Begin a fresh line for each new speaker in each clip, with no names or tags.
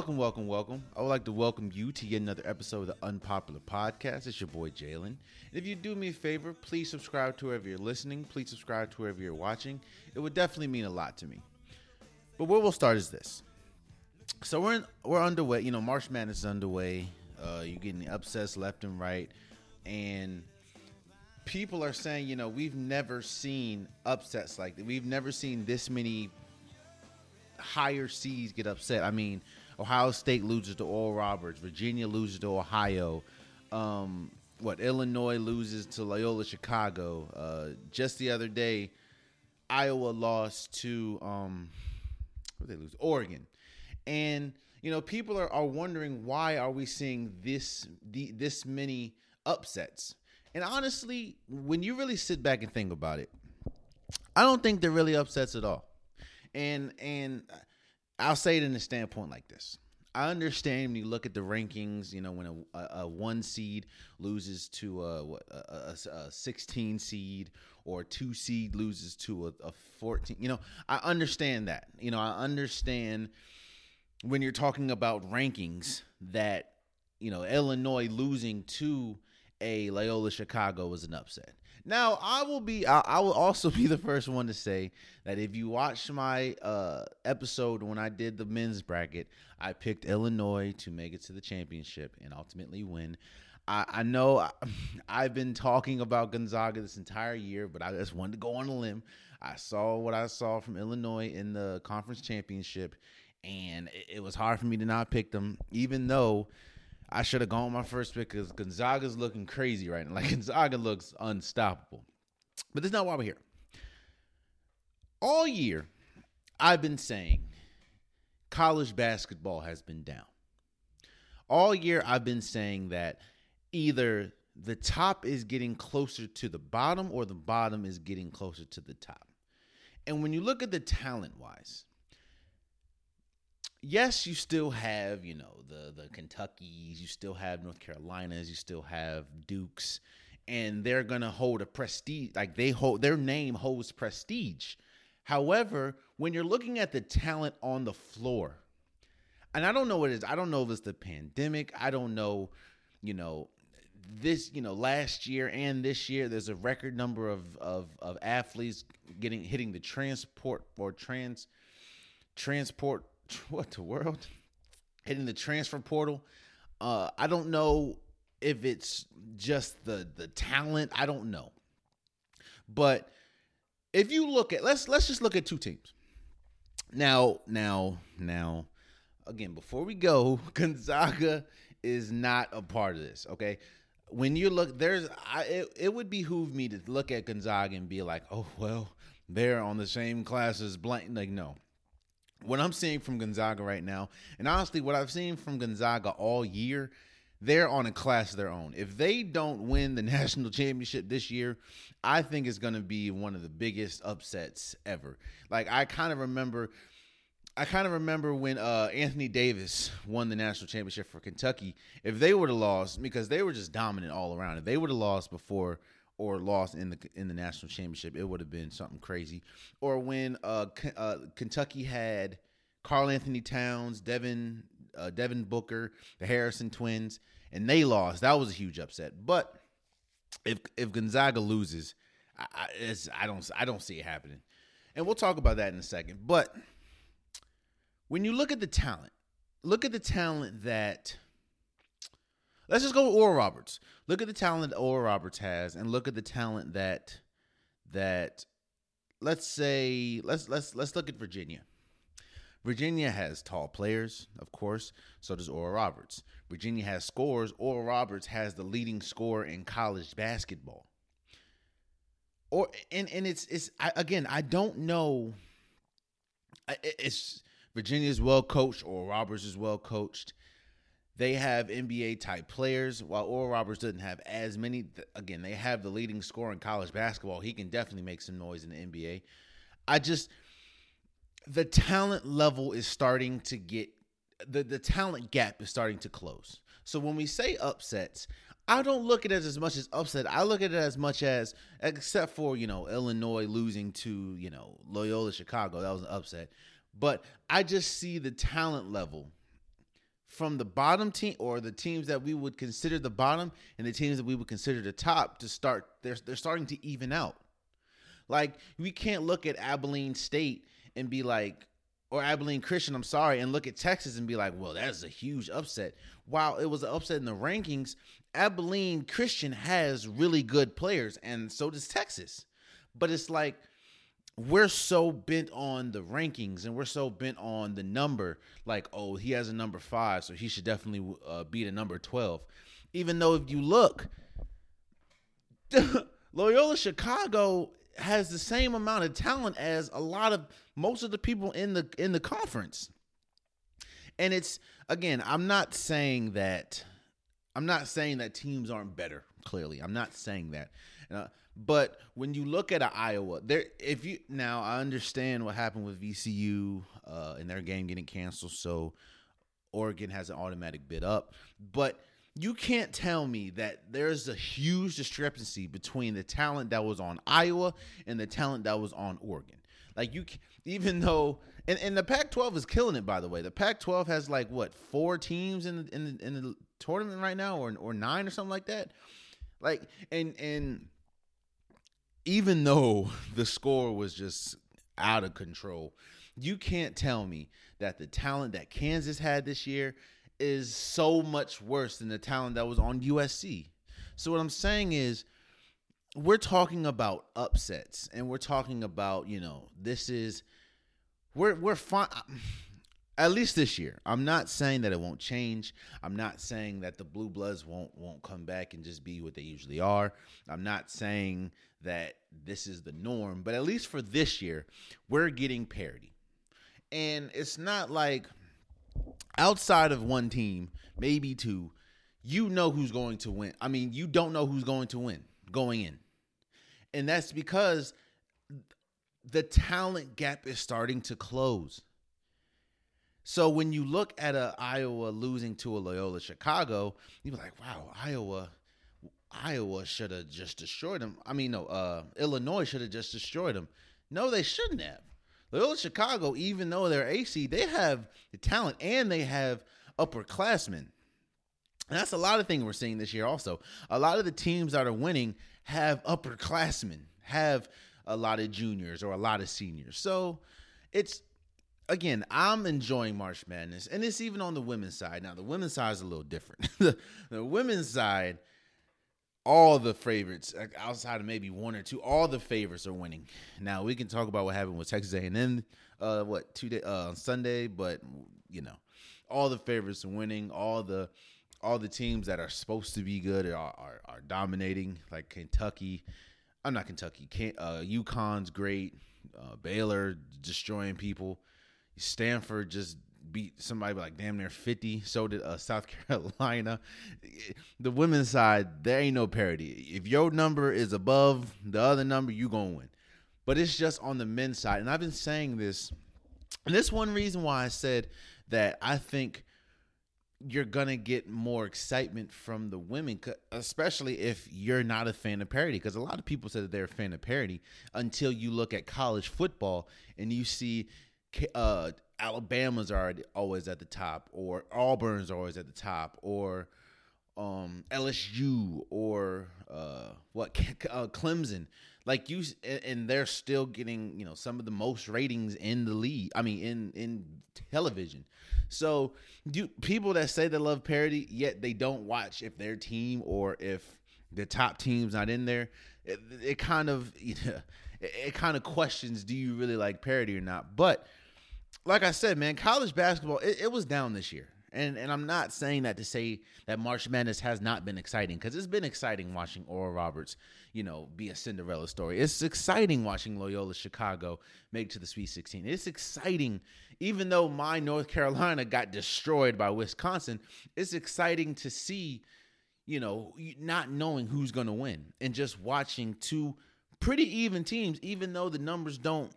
Welcome, welcome, welcome. I would like to welcome you to yet another episode of the Unpopular Podcast. It's your boy Jalen. And if you do me a favor, please subscribe to wherever you're listening. Please subscribe to wherever you're watching. It would definitely mean a lot to me. But where we'll start is this. So we're in, we're underway. You know, March Madness is underway. Uh, you're getting the upsets left and right, and people are saying, you know, we've never seen upsets like that. We've never seen this many higher seeds get upset. I mean, Ohio State loses to Oral Roberts, Virginia loses to Ohio. Um, what Illinois loses to Loyola Chicago. Uh, just the other day, Iowa lost to um, what they lose? Oregon, and you know people are, are wondering why are we seeing this the, this many upsets. And honestly, when you really sit back and think about it, I don't think they're really upsets at all. And and I'll say it in a standpoint like this. I understand when you look at the rankings, you know, when a, a, a one seed loses to a, what, a, a, a 16 seed or two seed loses to a, a 14, you know, I understand that. You know, I understand when you're talking about rankings that, you know, Illinois losing to a Loyola Chicago was an upset. Now, I will be I, I, will also be the first one to say that if you watch my uh, episode when I did the men's bracket, I picked Illinois to make it to the championship and ultimately win. I, know I, I've been talking about Gonzaga this entire year, but I just wanted to go on a limb. I saw what I saw from Illinois in the conference championship, and it was hard for me to not pick them, even though I should have gone my first pick because Gonzaga's looking crazy right now. Like Gonzaga looks unstoppable. But that's not why we're here. All year, I've been saying college basketball has been down. All year, I've been saying that either the top is getting closer to the bottom or the bottom is getting closer to the top. And when you look at the talent wise, yes, you still have, you know, the the Kentuckies, you still have North Carolinas, you still have Dukes, and they're gonna hold a prestige like they hold their name holds prestige. However, when you're looking at the talent on the floor, and I don't know what it is, I don't know if it's the pandemic, I don't know, you know, this, you know, last year and this year, there's a record number of of of athletes getting hitting the transport or trans transport what the world hitting the transfer portal. Uh, I don't know if it's just the the talent. I don't know, but if you look at let's let's just look at two teams. Now, now, now, again, before we go, Gonzaga is not a part of this. Okay, when you look, there's I, it, it would behoove me to look at Gonzaga and be like, oh well, they're on the same class as blank. Like, no, what I'm seeing from Gonzaga right now, and honestly, what I've seen from Gonzaga all year, they're on a class of their own. If they don't win the national championship this year, I think it's going to be one of the biggest upsets ever. Like I kind of remember I kind of remember when uh, Anthony Davis won the national championship for Kentucky. If they would have lost, because they were just dominant all around, if they would have lost before or lost in the in the national championship, it would have been something crazy. Or when uh, K- uh, Kentucky had Karl-Anthony Towns, Devin uh, Devin Booker, the Harrison twins, and they lost. That was a huge upset. But if if Gonzaga loses, I, I, I don't I don't see it happening. And we'll talk about that in a second. But when you look at the talent, look at the talent that Let's just go with Oral Roberts. Look at the talent that Oral Roberts has, and look at the talent that that let's say let's let's let's look at Virginia. Virginia has tall players, of course. So does Oral Roberts. Virginia has scores. Oral Roberts has the leading score in college basketball. Or and and it's it's I, again I don't know. It's Virginia's well coached. Oral Roberts is well coached. They have NBA type players, while Oral Roberts doesn't have as many. Again, they have the leading scorer in college basketball. He can definitely make some noise in the NBA. I just the talent level is starting to get the the talent gap is starting to close. So when we say upsets, I don't look at it as much as upset. I look at it as much as, except for you know Illinois losing to you know Loyola Chicago, that was an upset. But I just see the talent level from the bottom team or the teams that we would consider the bottom and the teams that we would consider the top to start. They're they're starting to even out. Like we can't look at Abilene State and be like, or Abilene Christian, I'm sorry, and look at Texas and be like, well, that's a huge upset. While it was an upset in the rankings, Abilene Christian has really good players, and so does Texas. But it's like we're so bent on the rankings and we're so bent on the number, like, oh, he has a number five, so he should definitely uh, beat a number 12. Even though if you look, Loyola Chicago has the same amount of talent as a lot of most of the people in the in the conference. And it's again, I'm not saying that I'm not saying that teams aren't better. Clearly, I'm not saying that. But when you look at Iowa, there, if you now, I understand what happened with VCU uh, and their game getting canceled, so Oregon has an automatic bid up. But you can't tell me that there's a huge discrepancy between the talent that was on Iowa and the talent that was on Oregon. Like you, even though, and, and the Pac-12 is killing it. By the way, the Pac-12 has like what four teams in the in in the tournament right now, or or nine or something like that. Like and and even though the score was just out of control, you can't tell me that the talent that Kansas had this year is so much worse than the talent that was on USC. So what I'm saying is we're talking about upsets and we're talking about, you know, this is we're we're fine at least this year. I'm not saying that it won't change. I'm not saying that the blue bloods won't won't come back and just be what they usually are. I'm not saying that this is the norm, but at least for this year, we're getting parity. And it's not like outside of one team, maybe two, you know who's going to win. I mean, you don't know who's going to win going in. And that's because the talent gap is starting to close. So when you look at a Iowa losing to a Loyola Chicago, you're like, wow, Iowa, Iowa should have just destroyed them. I mean, no, uh, Illinois should have just destroyed them. No, they shouldn't have. Loyola Chicago, even though they're AC, they have the talent and they have upperclassmen. And that's a lot of things we're seeing this year also. A lot of the teams that are winning have upperclassmen, have a lot of juniors or a lot of seniors. So it's again, I'm enjoying March Madness, and it's even on the women's side. Now, the women's side is a little different. the, the women's side, all the favorites, outside of maybe one or two, all the favorites are winning. Now, we can talk about what happened with Texas A&M, uh, what two day uh, on Sunday, but you know, all the favorites are winning. All the all the teams that are supposed to be good are are, are dominating, like Kentucky. I'm not Kentucky. uh, UConn's great. Uh, Baylor destroying people. Stanford just beat somebody like damn near 50. So did uh, South Carolina. The women's side, there ain't no parity. If your number is above the other number, you going to win. But it's just on the men's side. And I've been saying this. And this one reason why I said that I think you're going to get more excitement from the women, especially if you're not a fan of parity. Because a lot of people say that they're a fan of parity until you look at college football and you see uh, Alabama's are always at the top, or Auburn's always at the top, or um, LSU, or uh, what uh, Clemson. Like you, and they're still getting you know some of the most ratings in the league. I mean, in in television. So, do people that say they love parity yet they don't watch if their team or if the top team's not in there? It, it kind of you know, it, it kind of questions: Do you really like parity or not? But like I said, man, college basketball it, it, was down this year, and and I'm not saying that to say that March Madness has not been exciting because it's been exciting watching Oral Roberts, you know, be a Cinderella story. It's exciting watching Loyola Chicago make to the Sweet 16. It's exciting, even though my North Carolina got destroyed by Wisconsin. It's exciting to see, you know, not knowing who's going to win and just watching two pretty even teams, even though the numbers don't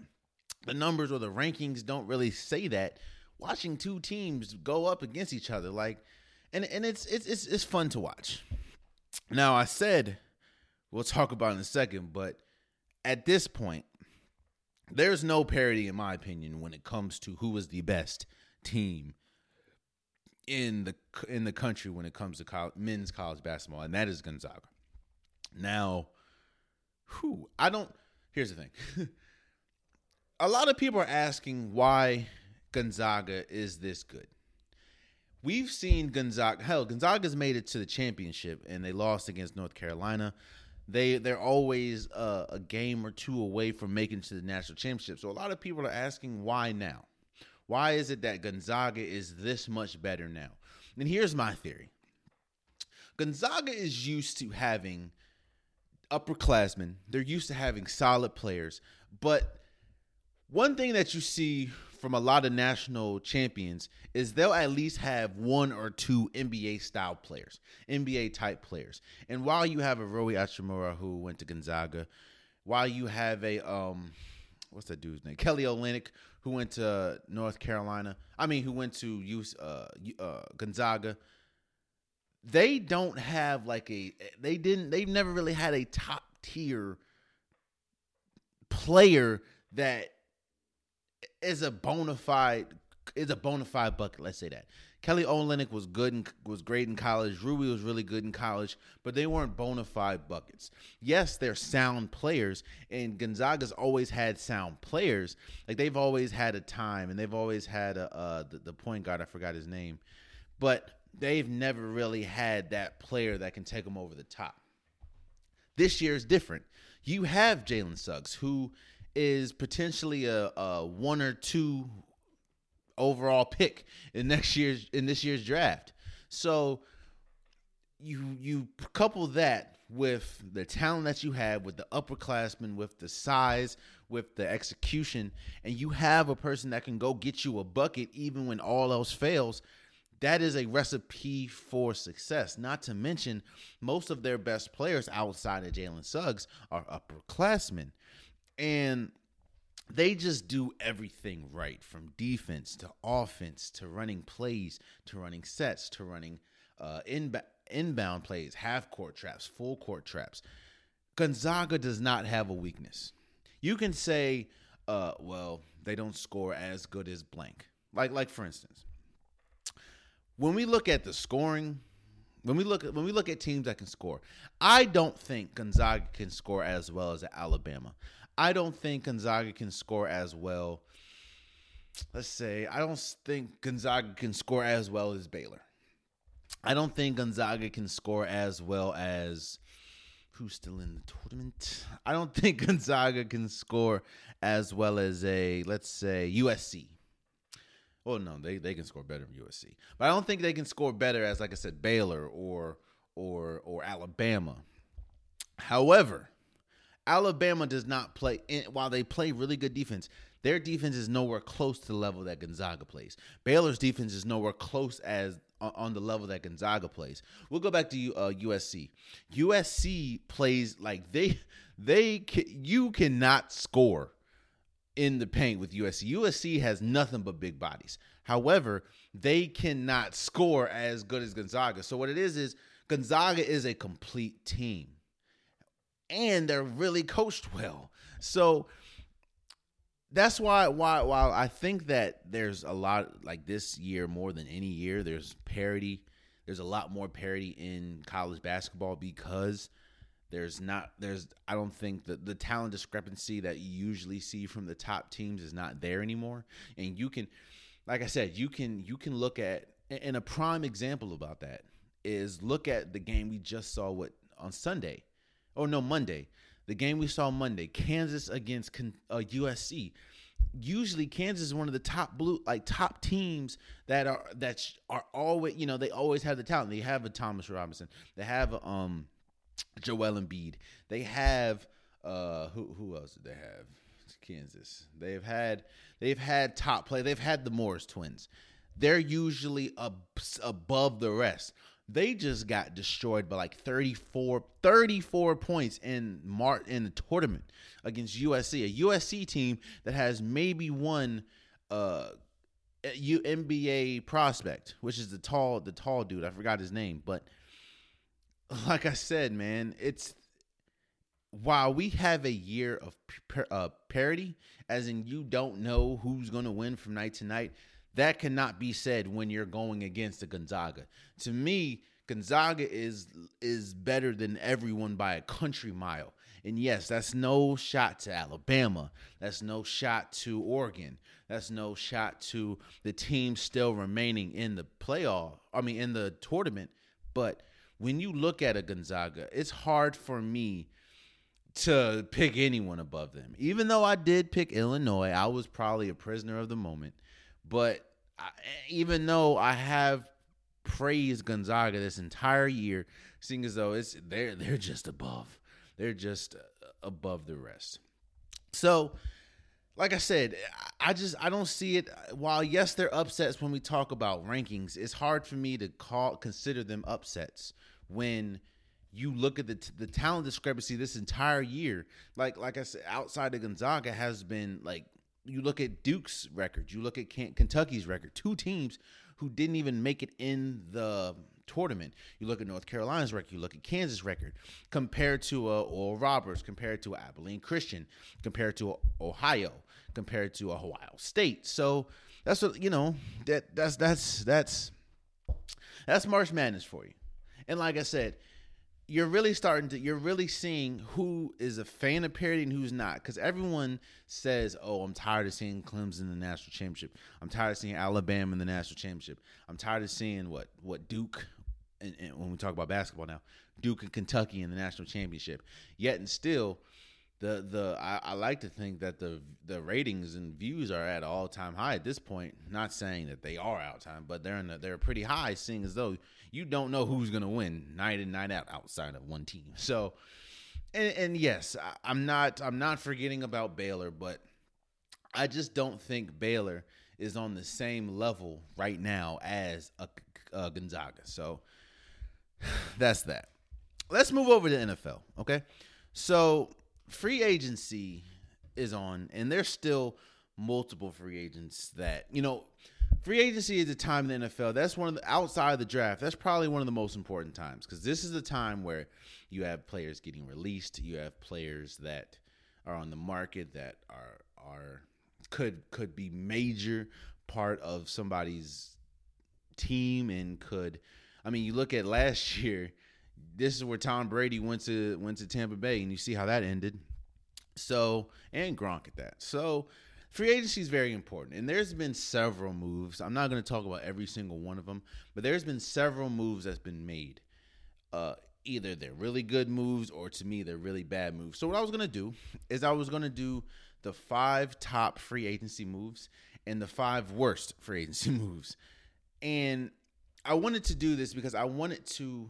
the numbers or the rankings don't really say that. watching two teams go up against each other. Like, and and it's it's it's, it's fun to watch. Now I said we'll talk about in a second, but at this point, there's no parity in my opinion when it comes to who is the best team in the in the country when it comes to college, men's college basketball, and that is Gonzaga. Now, who I don't. Here's the thing. a lot of people are asking why Gonzaga is this good. We've seen Gonzaga. Hell, Gonzaga's made it to the championship, and they lost against North Carolina. They they're always uh, a game or two away from making to the national championship. So a lot of people are asking why now. Why is it that Gonzaga is this much better now? And here's my theory. Gonzaga is used to having upperclassmen. They're used to having solid players, but one thing that you see from a lot of national champions is they'll at least have one or two NBA style players, NBA type players. And while you have a Rui Hachimura who went to Gonzaga, while you have a um what's that dude's name? Kelly Olynyk who went to North Carolina. I mean, who went to use uh, uh, Gonzaga. They don't have like a they didn't they've never really had a top tier player that is a bona fide is a bona fide bucket. Let's say that Kelly Olynyk was good and was great in college. Ruby was really good in college, but they weren't bona fide buckets. Yes, they're sound players, and Gonzaga's always had sound players. Like they've always had a time, and they've always had a uh, the, the point guard. I forgot his name, but they've never really had that player that can take them over the top. This year is different. You have Jalen Suggs, who is potentially a, a one or two overall pick in next year's in this year's draft. So you you couple that with the talent that you have, with the upperclassmen, with the size, with the execution, and you have a person that can go get you a bucket even when all else fails. That is a recipe for success. Not to mention, most of their best players outside of Jalen Suggs are upperclassmen. And they just do everything right from defense to offense to running plays to running sets to running uh, inb- inbound plays, half court traps, full court traps. Gonzaga does not have a weakness. You can say, uh, well, they don't score as good as blank. Like, like for instance, when we look at the scoring, when we look at when we look at teams that can score, I don't think Gonzaga can score as well as Alabama. I don't think Gonzaga can score as well. Let's say I don't think Gonzaga can score as well as Baylor. I don't think Gonzaga can score as well as who's still in the tournament. I don't think Gonzaga can score as well as a let's say USC. Well, no, they, they can score better than USC, but I don't think they can score better as like I said Baylor or or or Alabama. However, Alabama does not play while they play really good defense. Their defense is nowhere close to the level that Gonzaga plays. Baylor's defense is nowhere close as on the level that Gonzaga plays. We'll go back to uh, USC. USC plays like they they you cannot score in the paint with USC. USC has nothing but big bodies. However, they cannot score as good as Gonzaga. So what it is is Gonzaga is a complete team and they're really coached well. So that's why why while I think that there's a lot like this year more than any year there's parity. There's a lot more parity in college basketball because there's not there's I don't think that the talent discrepancy that you usually see from the top teams is not there anymore. And you can like I said, you can you can look at and a prime example about that is look at the game we just saw what on Sunday Oh no, Monday. The game we saw Monday, Kansas against uh, USC. Usually, Kansas is one of the top blue, like top teams that are that are always, you know, they always have the talent. They have a Thomas Robinson. They have um, Joel Embiid. They have uh, who who else did they have? Kansas. They've had they've had top play. They've had the Morris twins. They're usually ab- above the rest. They just got destroyed by like 34, 34 points in Mar- in the tournament against USC, a USC team that has maybe one uh NBA prospect, which is the tall the tall dude. I forgot his name, but like I said, man, it's while we have a year of par- uh, parity, as in you don't know who's going to win from night to night, that cannot be said when you're going against a Gonzaga. To me, Gonzaga is is better than everyone by a country mile. And yes, that's no shot to Alabama. That's no shot to Oregon. That's no shot to the team still remaining in the playoff. I mean, in the tournament. But when you look at a Gonzaga, it's hard for me to pick anyone above them. Even though I did pick Illinois, I was probably a prisoner of the moment. But I, even though I have praised Gonzaga this entire year, seeing as though it's they're they're just above, they're just uh, above the rest. So, like I said, I just I don't see it. While yes, they're upsets when we talk about rankings. It's hard for me to call consider them upsets when you look at the the talent discrepancy this entire year. Like like I said, outside of Gonzaga has been like you look at Duke's record, you look at Kentucky's record, two teams who didn't even make it in the tournament. You look at North Carolina's record, you look at Kansas' record, compared to a Oral Roberts, compared to a Abilene Christian, compared to Ohio, compared to a Ohio State. So that's what you know. That that's that's that's that's March Madness for you. And like I said, you're really starting to you're really seeing who is a fan of parity and who's not. Because everyone says oh i'm tired of seeing clemson in the national championship. I'm tired of seeing alabama in the national championship. I'm tired of seeing what what duke and, and when we talk about basketball now duke and kentucky in the national championship. Yet and still the the I, I, like to think that the the ratings and views are at all time high at this point. Not saying that they are out time, but they're in the, they're pretty high, seeing as though you don't know who's gonna win night in night out outside of one team. So, and, and yes, I, I'm not I'm not forgetting about Baylor, but I just don't think Baylor is on the same level right now as uh, a, a uh, Gonzaga. So that's that. Let's move over to NFL. Okay, so free agency is on, and there's still multiple free agents that you know. Free agency is a time in the NFL. That's one of the outside of the draft. That's probably one of the most important times because this is the time where you have players getting released. You have players that are on the market that are are could could be major part of somebody's team and could. I mean, you look at last year this is where Tom Brady went to went to Tampa Bay, and you see how that ended. So and Gronk at that. So free agency is very important, and there's been several moves. I'm not going to talk about every single one of them, but there's been several moves that's been made. Uh, either they're really good moves, or to me they're really bad moves. So what I was going to do is I was going to do the five top free agency moves and the five worst free agency moves, and I wanted to do this because I wanted to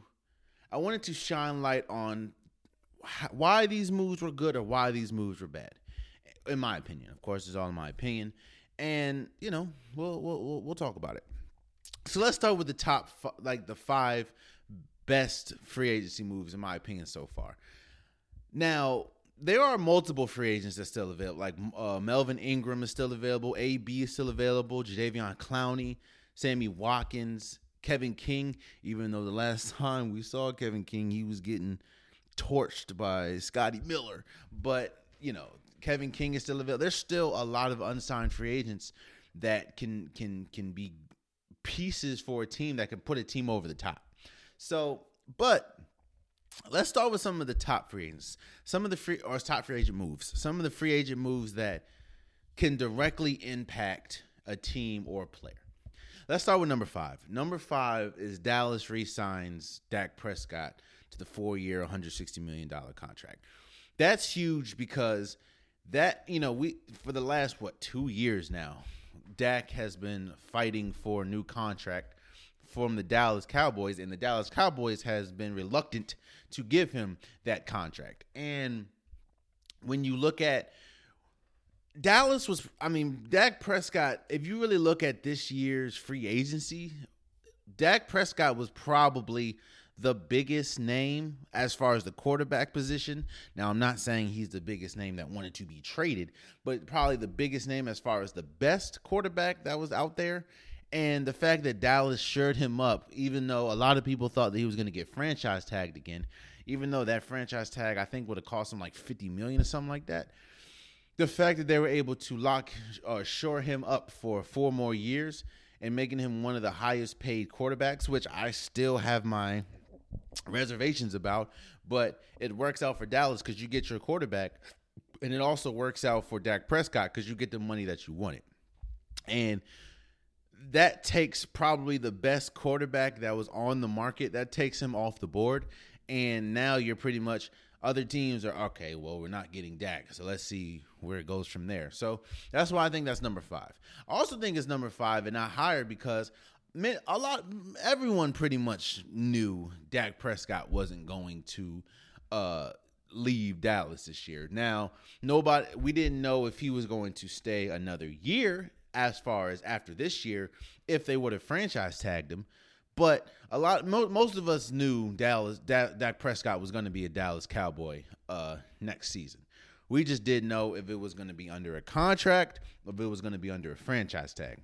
I wanted to shine light on why these moves were good or why these moves were bad. In my opinion, of course, it's all in my opinion, and you know, we'll we'll we'll talk about it. So let's start with the top, like the five best free agency moves in my opinion so far. Now, there are multiple free agents that still available. Like uh, Melvin Ingram is still available. AB is still available. Jadeveon Clowney, Sammy Watkins, Kevin King, even though the last time we saw Kevin King, he was getting torched by Scotty Miller. But, you know, Kevin King is still available. There's still a lot of unsigned free agents that can can can be pieces for a team that can put a team over the top. So, but let's start with some of the top free agents. Some of the free or top free agent moves. Some of the free agent moves that can directly impact a team or a player. Let's start with number five. Number five is Dallas re-signs Dak Prescott to the four-year, $160 million contract. That's huge because that you know we for the last what two years now, Dak has been fighting for a new contract from the Dallas Cowboys, and the Dallas Cowboys has been reluctant to give him that contract. And when you look at Dallas was, I mean, Dak Prescott, if you really look at this year's free agency, Dak Prescott was probably the biggest name as far as the quarterback position. Now, I'm not saying he's the biggest name that wanted to be traded, but probably the biggest name as far as the best quarterback that was out there. And the fact that Dallas shored him up, even though a lot of people thought that he was going to get franchise tagged again, even though that franchise tag I think would have cost him like 50 million or something like that. The fact that they were able to lock or shore him up for four more years and making him one of the highest paid quarterbacks, which I still have my reservations about, but it works out for Dallas because you get your quarterback, and it also works out for Dak Prescott because you get the money that you wanted. And that takes probably the best quarterback that was on the market. That takes him off the board. And now you're pretty much other teams are okay, well, we're not getting Dak. So let's see where it goes from there. So that's why I think that's number five. I also think it's number five and not higher because man, a lot everyone pretty much knew Dak Prescott wasn't going to uh leave Dallas this year. Now, nobody we didn't know if he was going to stay another year as far as after this year if they would have franchise tagged him. But a lot, mo- most of us knew Dallas, Dak, Dak Prescott was going to be a Dallas Cowboy uh, next season. We just didn't know if it was going to be under a contract if it was going to be under a franchise tag.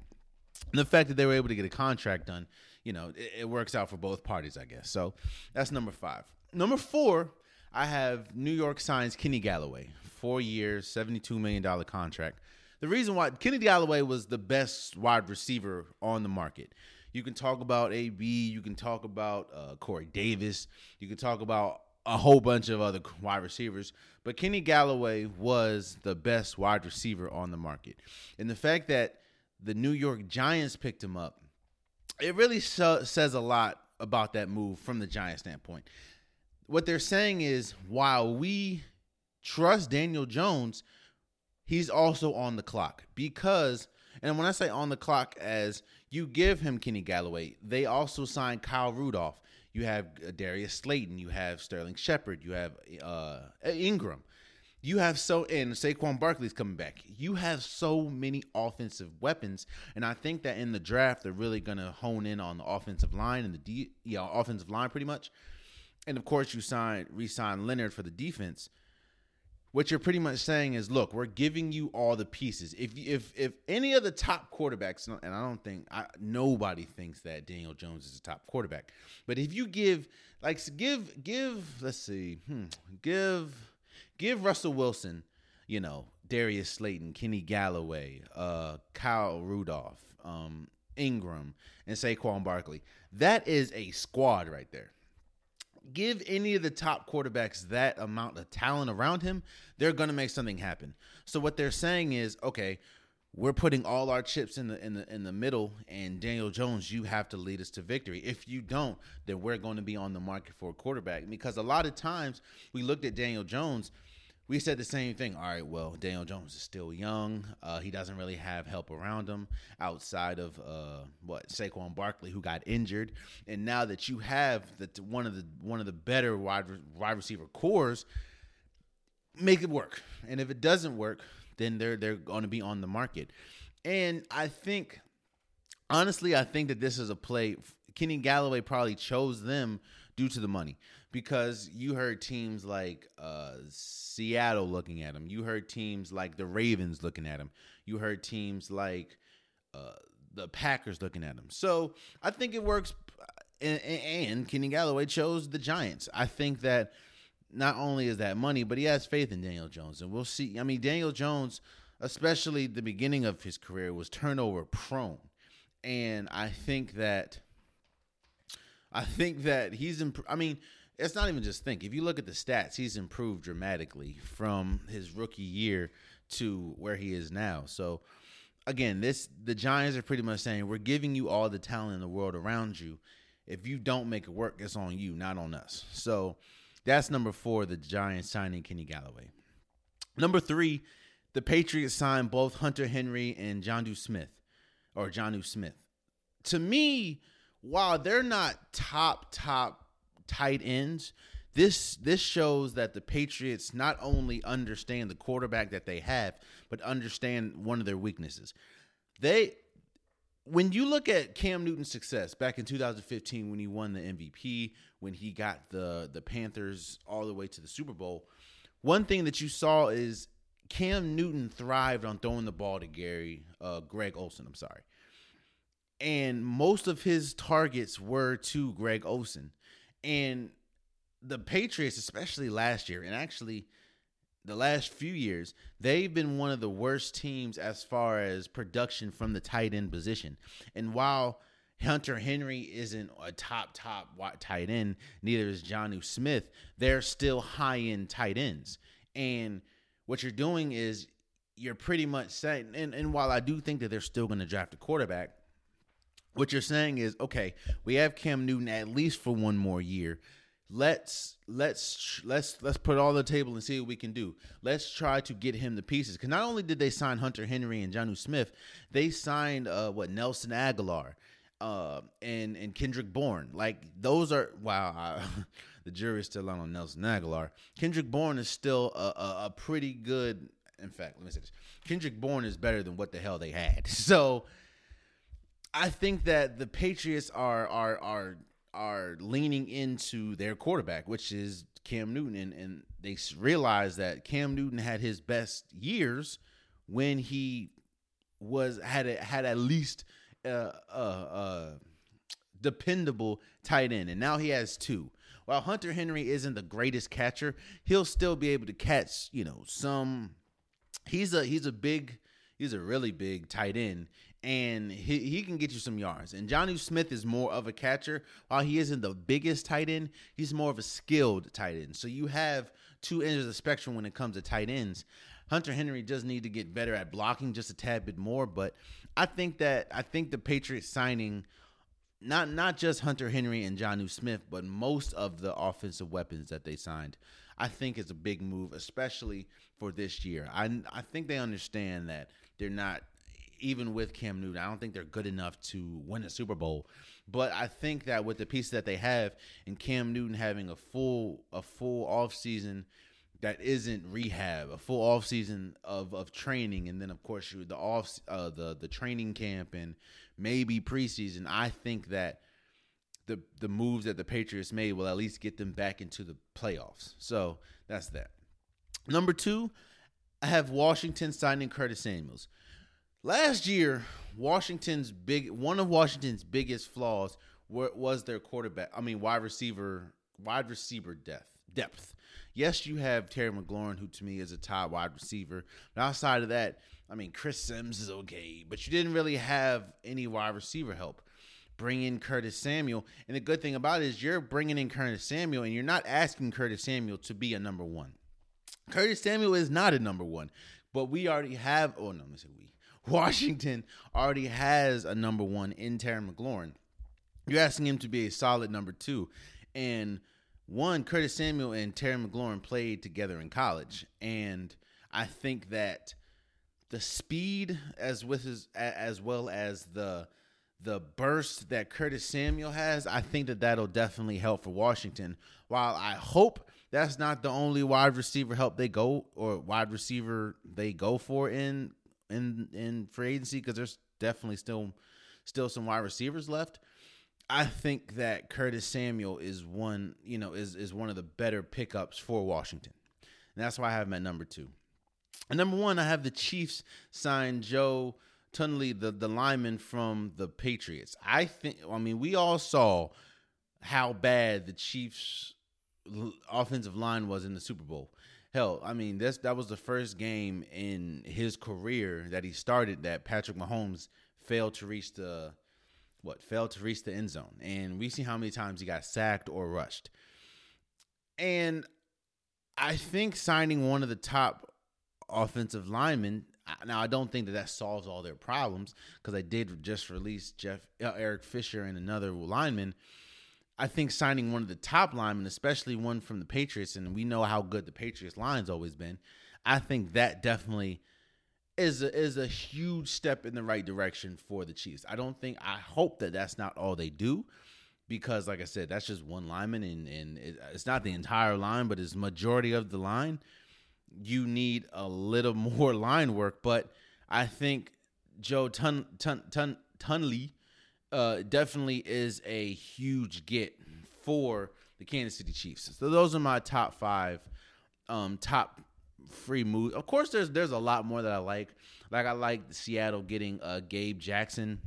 And the fact that they were able to get a contract done, you know, it, it works out for both parties, I guess. So that's number five. Number four, I have New York signs Kenny Golladay, four years, $72 million contract. The reason why Kenny Golladay was the best wide receiver on the market. You can talk about AB, you can talk about uh, Corey Davis, you can talk about a whole bunch of other wide receivers, but Kenny Golladay was the best wide receiver on the market. And the fact that the New York Giants picked him up, it really so, says a lot about that move from the Giants standpoint. What they're saying is while we trust Daniel Jones, he's also on the clock because and when I say on the clock as you give him Kenny Golladay, they also signed Kyle Rudolph. You have uh, Darius Slayton, you have Sterling Shepard, you have uh, Engram. You have so and Saquon Barkley's coming back. You have so many offensive weapons, and I think that in the draft they're really gonna hone in on the offensive line and the D, know, offensive line pretty much. And of course, you sign re-sign Leonard for the defense what you're pretty much saying is, look, we're giving you all the pieces. If if if any of the top quarterbacks, and I don't think I, nobody thinks that Daniel Jones is a top quarterback, but if you give like give give let's see, hmm, give give Russell Wilson, you know, Darius Slayton, Kenny Golladay, uh, Kyle Rudolph, um, Engram, and Saquon Barkley, that is a squad right there give any of the top quarterbacks that amount of talent around him, they're going to make something happen. So what they're saying is, okay, we're putting all our chips in the in the in the middle and Daniel Jones, you have to lead us to victory. If you don't, then we're going to be on the market for a quarterback because a lot of times we looked at Daniel Jones we said the same thing. All right, well, Daniel Jones is still young. Uh, he doesn't really have help around him outside of uh, what Saquon Barkley, who got injured. And now that you have the one of the one of the better wide wide receiver cores, make it work. And if it doesn't work, then they're they're going to be on the market. And I think, honestly, I think that this is a play. Kenny Golladay probably chose them due to the money because you heard teams like uh, Seattle looking at him. You heard teams like the Ravens looking at him. You heard teams like uh, the Packers looking at him. So I think it works. And, and Kenny Golladay chose the Giants. I think that not only is that money, but he has faith in Daniel Jones. And we'll see. I mean, Daniel Jones, especially the beginning of his career, was turnover prone. And I think that. I think that he's. Imp- I mean, it's not even just think. If you look at the stats, he's improved dramatically from his rookie year to where he is now. So again, this the Giants are pretty much saying we're giving you all the talent in the world around you. If you don't make it work, it's on you, not on us. So that's number four, the Giants signing Kenny Golladay. Number three, the Patriots signed both Hunter Henry and John Jonnu Smith, or Jonnu Smith. To me, while they're not top, top tight ends. This this shows that the Patriots not only understand the quarterback that they have, but understand one of their weaknesses. They when you look at Cam Newton's success back in 2015 when he won the MVP, when he got the the Panthers all the way to the Super Bowl, one thing that you saw is Cam Newton thrived on throwing the ball to Gary uh, Greg Olsen. I'm sorry, and most of his targets were to Greg Olsen, and the Patriots, especially last year, and actually the last few years, they've been one of the worst teams as far as production from the tight end position. And while Hunter Henry isn't a top top tight end, neither is Jonnu Smith. They're still high end tight ends, and what you're doing is you're pretty much saying. And, and while I do think that they're still going to draft a quarterback, what you're saying is okay. We have Cam Newton at least for one more year let's let's let's let's put all the table and see what we can do. Let's try to get him the pieces. Because not only did they sign Hunter Henry and Jonnu Smith, they signed uh, what Nelson Agholor uh, and and Kendrick Bourne. Like those are wow. I, the jury's still out on Nelson Agholor. Kendrick Bourne is still a, a, a pretty good. In fact, let me say this: Kendrick Bourne is better than what the hell they had. So. I think that the Patriots are are are are leaning into their quarterback, which is Cam Newton, and, and they realize that Cam Newton had his best years when he was had a, had at least a, a, a dependable tight end, and now he has two. While Hunter Henry isn't the greatest catcher, he'll still be able to catch, you know, some. He's a he's a big he's a really big tight end, and he, he can get you some yards. And Jonnu Smith is more of a catcher. While he isn't the biggest tight end, he's more of a skilled tight end. So you have two ends of the spectrum when it comes to tight ends. Hunter Henry does need to get better at blocking just a tad bit more, but I think that I think the Patriots signing not not just Hunter Henry and Jonnu Smith, but most of the offensive weapons that they signed, I think is a big move, especially for this year. I I think they understand that they're not even with Cam Newton, I don't think they're good enough to win a Super Bowl. But I think that with the pieces that they have, and Cam Newton having a full a full off season that isn't rehab, a full off season of of training, and then of course the off uh, the the training camp and maybe preseason. I think that the the moves that the Patriots made will at least get them back into the playoffs. So that's that. Number two, I have Washington signing Curtis Samuels. Last year, Washington's big one of Washington's biggest flaws was their quarterback. I mean, wide receiver, wide receiver depth. Depth. Yes, you have Terry McLaurin, who to me is a top wide receiver. But outside of that, I mean, Chris Sims is okay, but you didn't really have any wide receiver help. Bring in Curtis Samuel, and the good thing about it is you're bringing in Curtis Samuel, and you're not asking Curtis Samuel to be a number one. Curtis Samuel is not a number one, but we already have. Oh no, let me say we. Washington already has a number one in Terry McLaurin. You're asking him to be a solid number two. And one, Curtis Samuel and Terry McLaurin played together in college. And I think that the speed as with his as well as the the burst that Curtis Samuel has, I think that that'll definitely help for Washington. While I hope that's not the only wide receiver help they go or wide receiver they go for in in in free agency because there's definitely still still some wide receivers left. I think that Curtis Samuel is one, you know, is is one of the better pickups for Washington. And that's why I have him at number two. And number one, I have the Chiefs sign Joe Thuney, the, the lineman from the Patriots. I think I mean we all saw how bad the Chiefs offensive line was in the Super Bowl. Hell, I mean, this that was the first game in his career that he started that Patrick Mahomes failed to reach the what failed to reach the end zone, and we see how many times he got sacked or rushed. And I think signing one of the top offensive linemen. Now I don't think that that solves all their problems because I did just release Jeff uh, Eric Fisher and another lineman I think signing one of the top linemen, especially one from the Patriots, and we know how good the Patriots line's always been. I think that definitely is a, is a huge step in the right direction for the Chiefs. I don't think I hope that that's not all they do because like I said, that's just one lineman and and it, it's not the entire line, but it's majority of the line. You need a little more line work, but I think Joe Tun Tun Tun Thuney uh, definitely is a huge get for the Kansas City Chiefs. So those are my top five um, top free moves. Of course, there's there's a lot more that I like. Like I like Seattle getting uh, Gabe Jackson,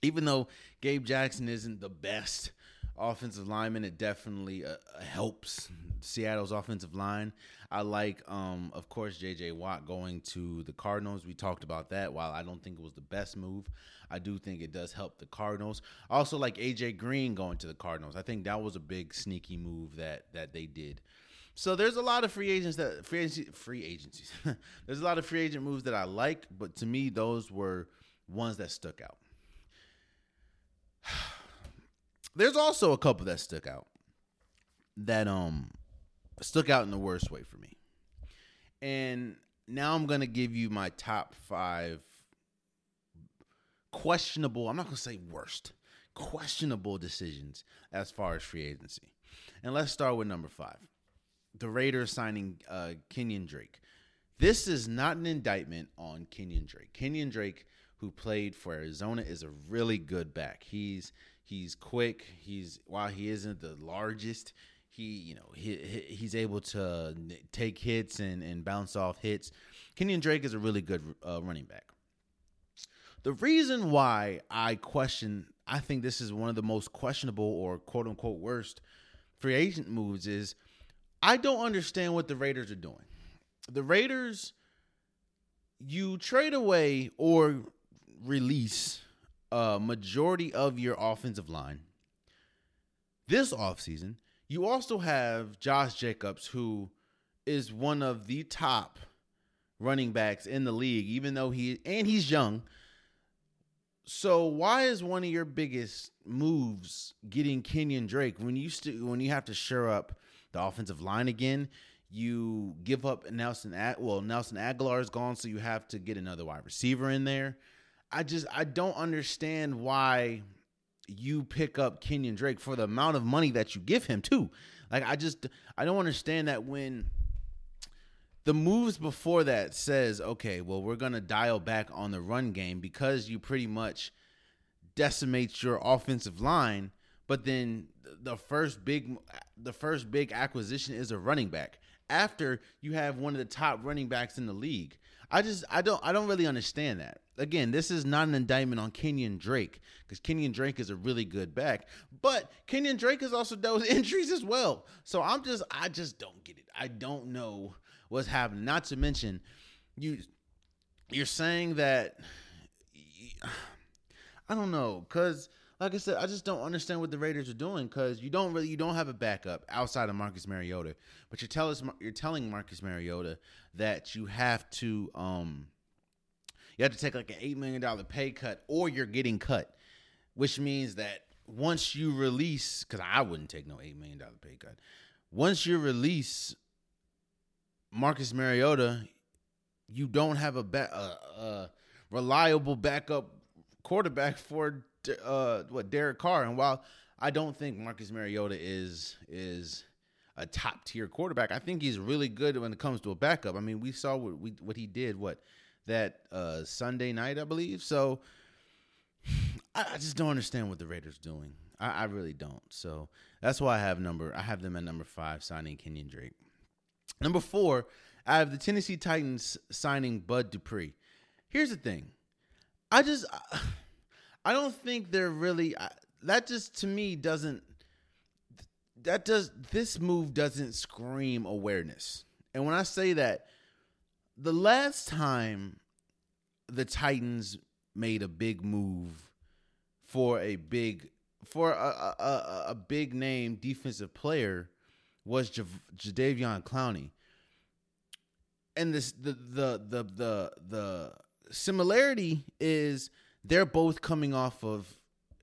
even though Gabe Jackson isn't the best offensive lineman, it definitely uh, helps Seattle's offensive line. I like, um, of course, J.J. Watt going to the Cardinals. We talked about that. While I don't think it was the best move, I do think it does help the Cardinals. Also like A.J. Green going to the Cardinals. I think that was a big sneaky move that that they did. So there's a lot of free agents that free agency, free agencies. there's a lot of free agent moves that I like, but to me, those were ones that stuck out. There's also a couple that stuck out that um stuck out in the worst way for me. And now I'm gonna give you my top five questionable, I'm not gonna say worst, questionable decisions as far as free agency. And let's start with number five. The Raiders signing uh Kenyon Drake. This is not an indictment on Kenyon Drake. Kenyon Drake, who played for Arizona, is a really good back. He's he's quick. He's while he isn't the largest, he you know he, he's able to take hits and and bounce off hits. Kenyon Drake is a really good uh, running back. The reason why I question, I think this is one of the most questionable or quote unquote worst free agent moves is I don't understand what the Raiders are doing. The Raiders, you trade away or release a majority of your offensive line this offseason. You also have Josh Jacobs, who is one of the top running backs in the league, even though he and he's young. So why is one of your biggest moves getting Kenyon Drake when you st- when you have to shore up the offensive line again? You give up Nelson. Ag- well, Nelson Agholor is gone, so you have to get another wide receiver in there. I just I don't understand why you pick up Kenyon Drake for the amount of money that you give him too. Like I just I don't understand that when the moves before that says, okay, well we're gonna dial back on the run game because you pretty much decimate your offensive line, but then the first big the first big acquisition is a running back after you have one of the top running backs in the league. I just I don't I don't really understand that. Again, this is not an indictment on Kenyon Drake because Kenyon Drake is a really good back, but Kenyon Drake has also dealt with injuries as well. So I'm just I just don't get it. I don't know what's happening. Not to mention you you're saying that I don't know cuz like I said, I just don't understand what the Raiders are doing because you don't really you don't have a backup outside of Marcus Mariota, but you're telling you're telling Marcus Mariota that you have to um you have to take like an eight million dollar pay cut or you're getting cut, which means that once you release, because I wouldn't take no eight million dollar pay cut, once you release Marcus Mariota, you don't have a, ba- a, a reliable backup quarterback for uh, what Derek Carr. And while I don't think Marcus Mariota is is a top tier quarterback, I think he's really good when it comes to a backup. I mean, we saw what we what he did what that uh, Sunday night, I believe. So I, I just don't understand what the Raiders doing. I, I really don't. So that's why I have number I have them at number five signing Kenyon Drake. Number four, I have the Tennessee Titans signing Bud Dupree. Here's the thing. I just I don't think they're really that just to me doesn't that does this move doesn't scream awareness. And when I say that, the last time the Titans made a big move for a big for a a, a big name defensive player was J- Jadeveon Clowney. And this the the the the the similarity is they're both coming off of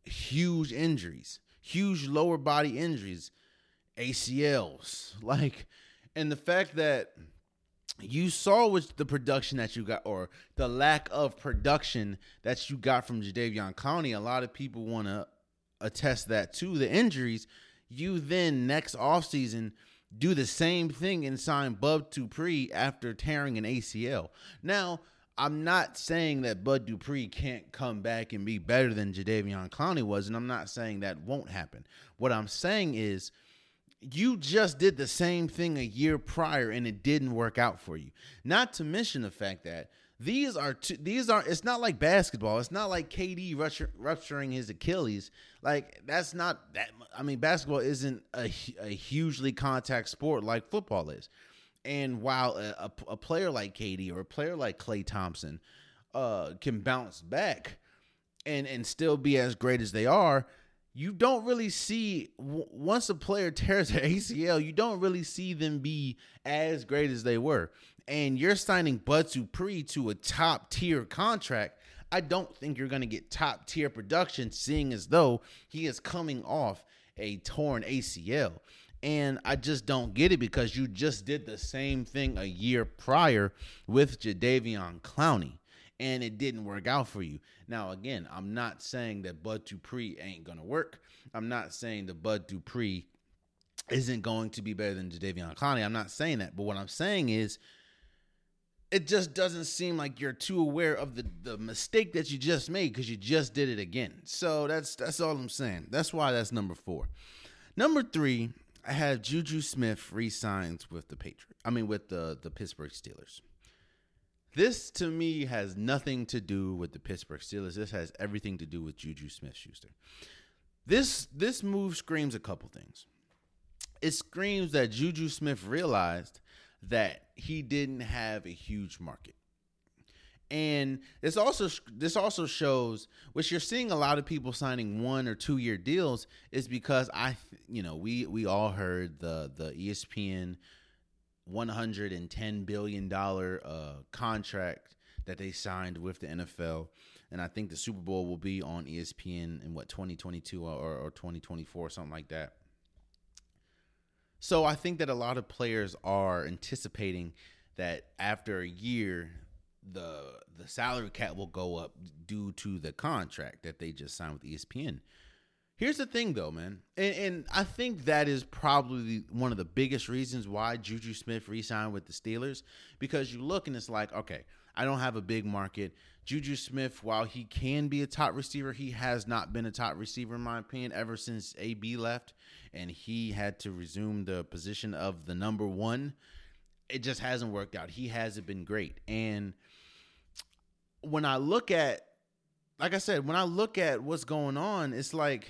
huge injuries, huge lower body injuries, ACLs. Like, and the fact that you saw with the production that you got, or the lack of production that you got from Jadeveon Clowney, a lot of people want to attest that to the injuries. You then next offseason do the same thing and sign Bud Dupree after tearing an ACL. Now, I'm not saying that Bud Dupree can't come back and be better than Jadeveon Clowney was, and I'm not saying that won't happen. What I'm saying is you just did the same thing a year prior and it didn't work out for you. Not to mention the fact that these are two, these are it's not like basketball. It's not like KD rupturing his Achilles. Like that's not that I mean basketball isn't a, a hugely contact sport like football is. And while a, a, a player like KD or a player like Klay Thompson uh, can bounce back and and still be as great as they are, you don't really see once a player tears their ACL, you don't really see them be as great as they were. And you're signing Bud Dupree to a top tier contract. I don't think you're going to get top tier production, seeing as though he is coming off a torn ACL. And I just don't get it because you just did the same thing a year prior with Jadeveon Clowney and it didn't work out for you. Now, again, I'm not saying that Bud Dupree ain't gonna work. I'm not saying that Bud Dupree isn't going to be better than Jadeveon Clowney. I'm not saying that, but what I'm saying is it just doesn't seem like you're too aware of the, the mistake that you just made because you just did it again. So that's that's all I'm saying. That's why that's number four. Number three, I have Juju Smith re-signs with the Patriots. I mean with the the Pittsburgh Steelers. This to me has nothing to do with the Pittsburgh Steelers. This has everything to do with Juju Smith Schuster. This this move screams a couple things. It screams that Juju Smith realized that he didn't have a huge market. And this also this also shows which you're seeing a lot of people signing one or two year deals is because I you know we we all heard the the ESPN 110 billion dollar uh, contract that they signed with the NFL, and I think the Super Bowl will be on ESPN in what 2022 or, or 2024, something like that. So I think that a lot of players are anticipating that after a year, the the salary cap will go up due to the contract that they just signed with ESPN. Here's the thing, though, man, and, and, I think that is probably one of the biggest reasons why Juju Smith re-signed with the Steelers because you look and it's like, okay, I don't have a big market. Juju Smith, while he can be a top receiver, he has not been a top receiver in my opinion ever since AB left, and he had to resume the position of the number one. It just hasn't worked out. He hasn't been great, and when I look at, like I said, when I look at what's going on, it's like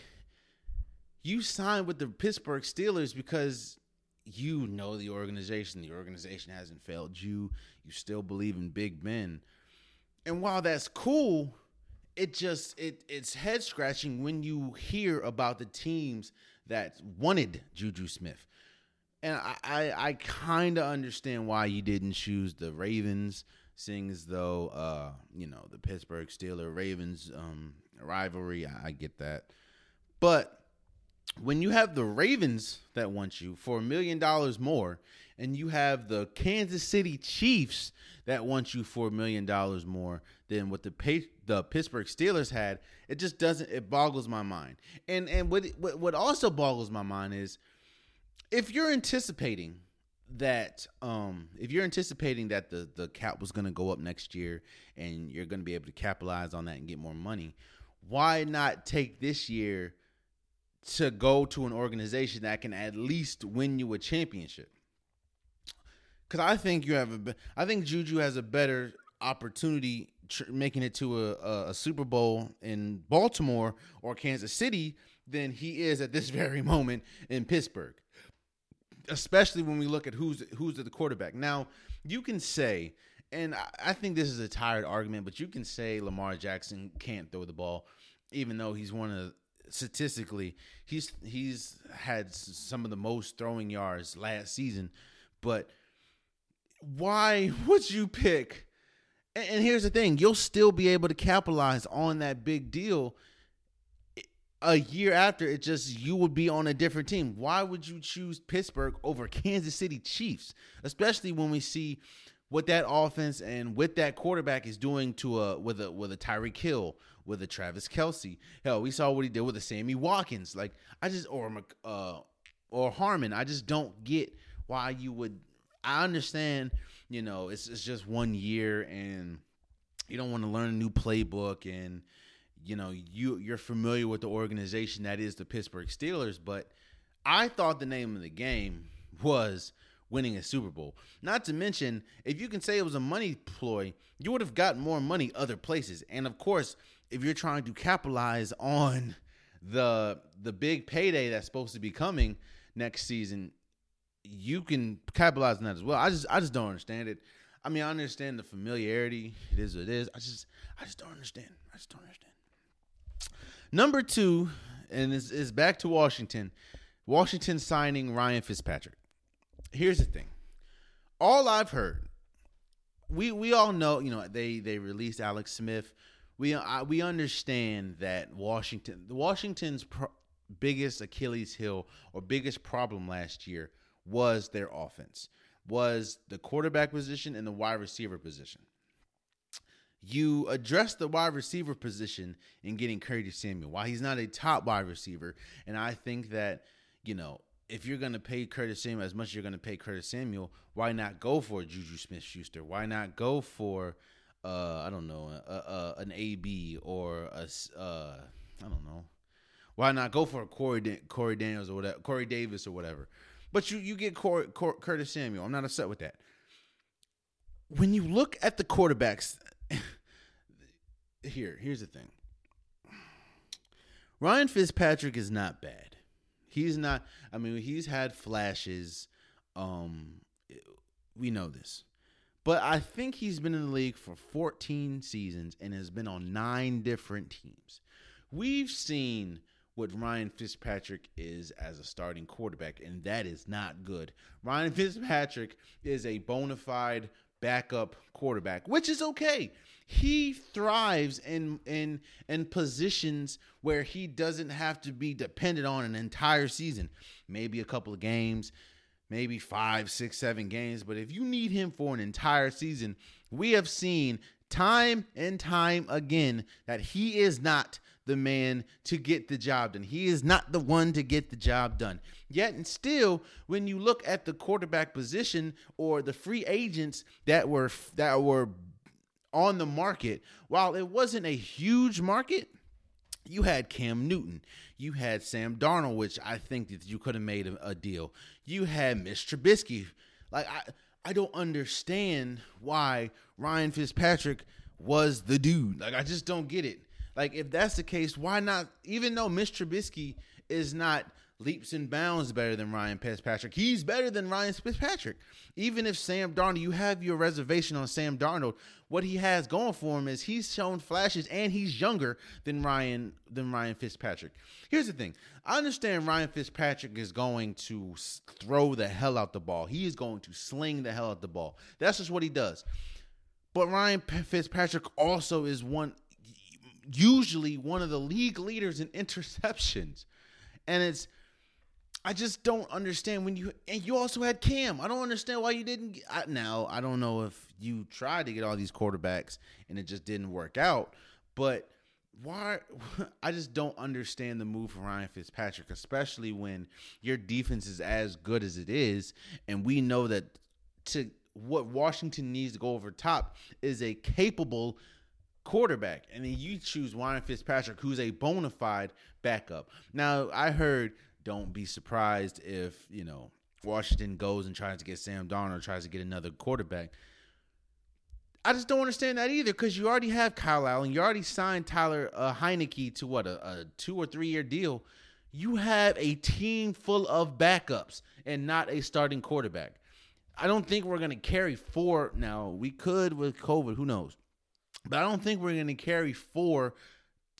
you signed with the Pittsburgh Steelers because you know the organization. The organization hasn't failed you. You still believe in Big Ben. And while that's cool, it just it it's head scratching when you hear about the teams that wanted Juju Smith. And I I, I kind of understand why you didn't choose the Ravens, seeing as though uh you know the Pittsburgh Steeler Ravens um rivalry. I, I get that, but when you have the Ravens that want you for a million dollars more, and you have the Kansas City Chiefs that want you for a million dollars more than what the the Pittsburgh Steelers had, it just doesn't. It boggles my mind. And and what what also boggles my mind is if you're anticipating that um if you're anticipating that the the cap was going to go up next year and you're going to be able to capitalize on that and get more money, why not take this year? To go to an organization that can at least win you a championship. Because I think you have a, I think Juju has a better opportunity tr- making it to a, a, Super Bowl in Baltimore or Kansas City than he is at this very moment in Pittsburgh. Especially when we look at who's who's the quarterback. Now you can say, and I, I think this is a tired argument, but you can say Lamar Jackson can't throw the ball, even though he's one of statistically, he's he's had some of the most throwing yards last season. But why would you pick? And, here's the thing: you'll still be able to capitalize on that big deal a year after. It just you would be on a different team. Why would you choose Pittsburgh over Kansas City Chiefs, especially when we see what that offense and with that quarterback is doing to a with a with a Tyreek Hill, with a Travis Kelce. Hell, we saw what he did with a Sammy Watkins. Like I just or uh or Harmon. I just don't get why you would. I understand, you know, it's it's just one year and you don't want to learn a new playbook and you know you you're familiar with the organization that is the Pittsburgh Steelers, but I thought the name of the game was winning a Super Bowl. Not to mention, if you can say it was a money ploy, you would have gotten more money other places. And of course, if you're trying to capitalize on the the big payday that's supposed to be coming next season, you can capitalize on that as well. I just I just don't understand it. I mean, I understand the familiarity. It is what it is. I just I just don't understand. I just don't understand. Number two, and is is back to Washington. Washington signing Ryan Fitzpatrick. Here's the thing. All I've heard, we we all know, you know, they they released Alex Smith. We I, we understand that Washington, Washington's pro- biggest Achilles heel or biggest problem last year was their offense, was the quarterback position and the wide receiver position. You address the wide receiver position in getting Curtis Samuel. While he's not a top wide receiver, and I think that you know if you're going to pay Curtis Samuel as much as you're going to pay Curtis Samuel, why not go for Juju Smith Schuster? Why not go for, uh, I don't know, a, a, an AB or a, uh, I don't know. Why not go for a Corey, Corey Daniels or whatever, Corey Davis or whatever? But you, you get Corey, Corey, Curtis Samuel. I'm not upset with that. When you look at the quarterbacks, here, here's the thing. Ryan Fitzpatrick is not bad. He's not. I mean, he's had flashes. Um, we know this, but I think he's been in the league for 14 seasons and has been on nine different teams. We've seen what Ryan Fitzpatrick is as a starting quarterback, and that is not good. Ryan Fitzpatrick is a bona fide backup quarterback, which is okay. He thrives in in in positions where he doesn't have to be dependent on an entire season, maybe a couple of games, maybe five, six, seven games. But if you need him for an entire season, we have seen time and time again that he is not the man to get the job done. He is not the one to get the job done. Yet and still, when you look at the quarterback position or the free agents that were that were on the market, while it wasn't a huge market, you had Cam Newton, you had Sam Darnold, which I think that you could have made a, a deal. You had Mitch Trubisky. Like I, I don't understand why Ryan Fitzpatrick was the dude. Like I just don't get it. Like, if that's the case, why not? Even though Mitch Trubisky is not leaps and bounds better than Ryan Fitzpatrick, he's better than Ryan Fitzpatrick. Even if Sam Darnold, you have your reservation on Sam Darnold, what he has going for him is he's shown flashes and he's younger than Ryan than Ryan Fitzpatrick. Here's the thing: I understand Ryan Fitzpatrick is going to throw the hell out the ball. He is going to sling the hell out the ball. That's just what he does. But Ryan Fitzpatrick also is one usually one of the league leaders in interceptions. And it's I just don't understand when you and you also had Cam. I don't understand why you didn't I, now, I don't know if you tried to get all these quarterbacks and it just didn't work out, but why I just don't understand the move for Ryan Fitzpatrick, especially when your defense is as good as it is and we know that to what Washington needs to go over top is a capable quarterback, and then you choose Ryan Fitzpatrick, who's a bona fide backup. Now, I heard don't be surprised if, you know, Washington goes and tries to get Sam or tries to get another quarterback. I just don't understand that either because you already have Kyle Allen. You already signed Tyler uh, Heinicke to what, a, a two or three year deal. You have a team full of backups and not a starting quarterback. I don't think we're going to carry four. Now, we could with COVID, who knows? But I don't think we're going to carry four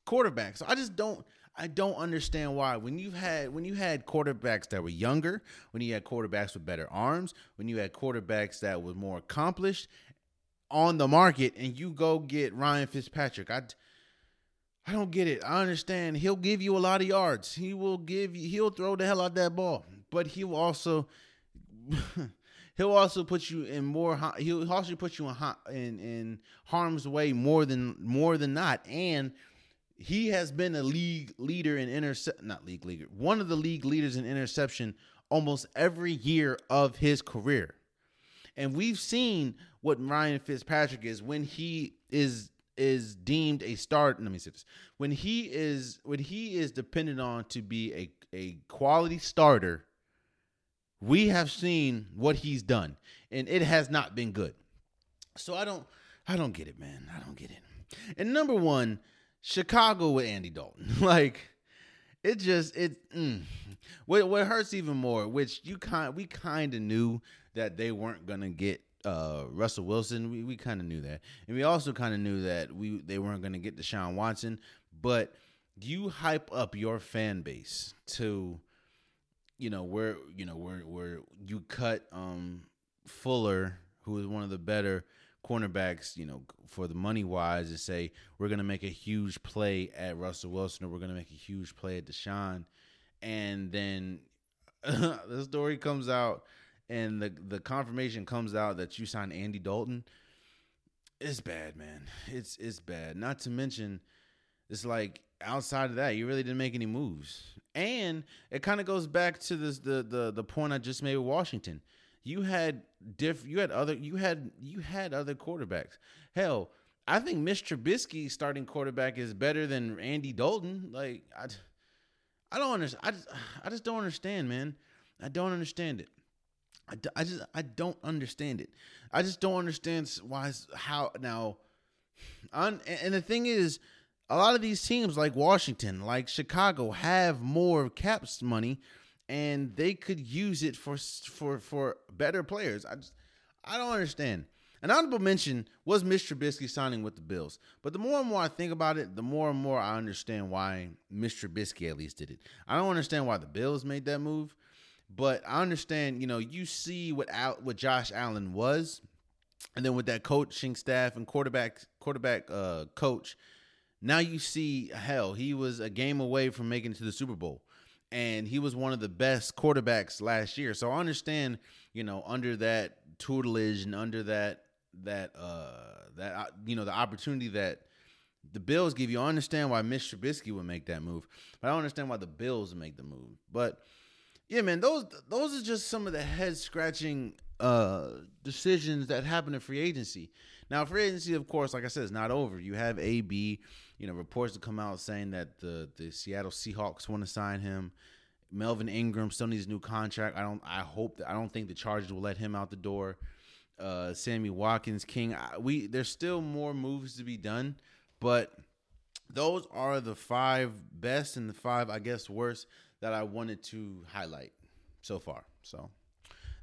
quarterbacks. I just don't. I don't understand why. When you had when you had quarterbacks that were younger, when you had quarterbacks with better arms, when you had quarterbacks that were more accomplished on the market, and you go get Ryan Fitzpatrick, I. I don't get it. I understand he'll give you a lot of yards. He will give you. He'll throw the hell out that ball, but he will also he'll also put you in more he'll also put you in in, in harm's way more than more than not and he has been a league leader in intercept not league leader one of the league leaders in interception almost every year of his career and we've seen what Ryan Fitzpatrick is when he is is deemed a start. Let me say this: when he is when he is dependent on to be a a quality starter, we have seen what he's done, and it has not been good. So I don't I don't get it, man. I don't get it. And number one, Chicago with Andy Dalton, like it just it. Mm. What what hurts even more, which you kind we kind of knew that they weren't gonna get uh, Russell Wilson. We we kind of knew that, and we also kind of knew that we they weren't gonna get Deshaun Watson. But you hype up your fan base to, you know, where you know where where you cut um Fuller, who is one of the better cornerbacks, you know, for the money wise, to say we're gonna make a huge play at Russell Wilson or we're gonna make a huge play at Deshaun, and then the story comes out and the the confirmation comes out that you signed Andy Dalton. It's bad, man. It's it's bad. Not to mention, it's like outside of that, you really didn't make any moves, and it kind of goes back to this the the the point I just made with Washington you had diff you had other you had you had other quarterbacks. Hell, I think Mitch Trubisky starting quarterback is better than Andy Dalton. Like I, I don't understand. I just I just don't understand, man. I don't understand it. I, I just I don't understand it. I just don't understand why how now. And the thing is, a lot of these teams like Washington, like Chicago, have more caps money and they could use it for for for better players. I just I don't understand. An honorable mention was Mitch Trubisky signing with the Bills. But the more and more I think about it, the more and more I understand why Mitch Trubisky at least did it. I don't understand why the Bills made that move, but I understand, you know, you see what out what Josh Allen was, and then with that coaching staff and quarterback quarterback uh coach, now you see hell, he was a game away from making it to the Super Bowl and he was one of the best quarterbacks last year. So I understand, you know, under that tutelage and under that that uh that uh, you know the opportunity that the Bills give you. I understand why Mitch Trubisky would make that move, but I don't understand why the Bills make the move. But yeah, man, those those are just some of the head scratching uh decisions that happen in free agency. Now, free agency, of course, like I said, is not over. You have AB, you know, reports to come out saying that the the Seattle Seahawks want to sign him. Melvin Ingram still needs a new contract. I don't. I hope that I don't think the Chargers will let him out the door. Uh, Sammy Watkins, King. We there's still more moves to be done, but those are the five best and the five, I guess, worst that I wanted to highlight so far. So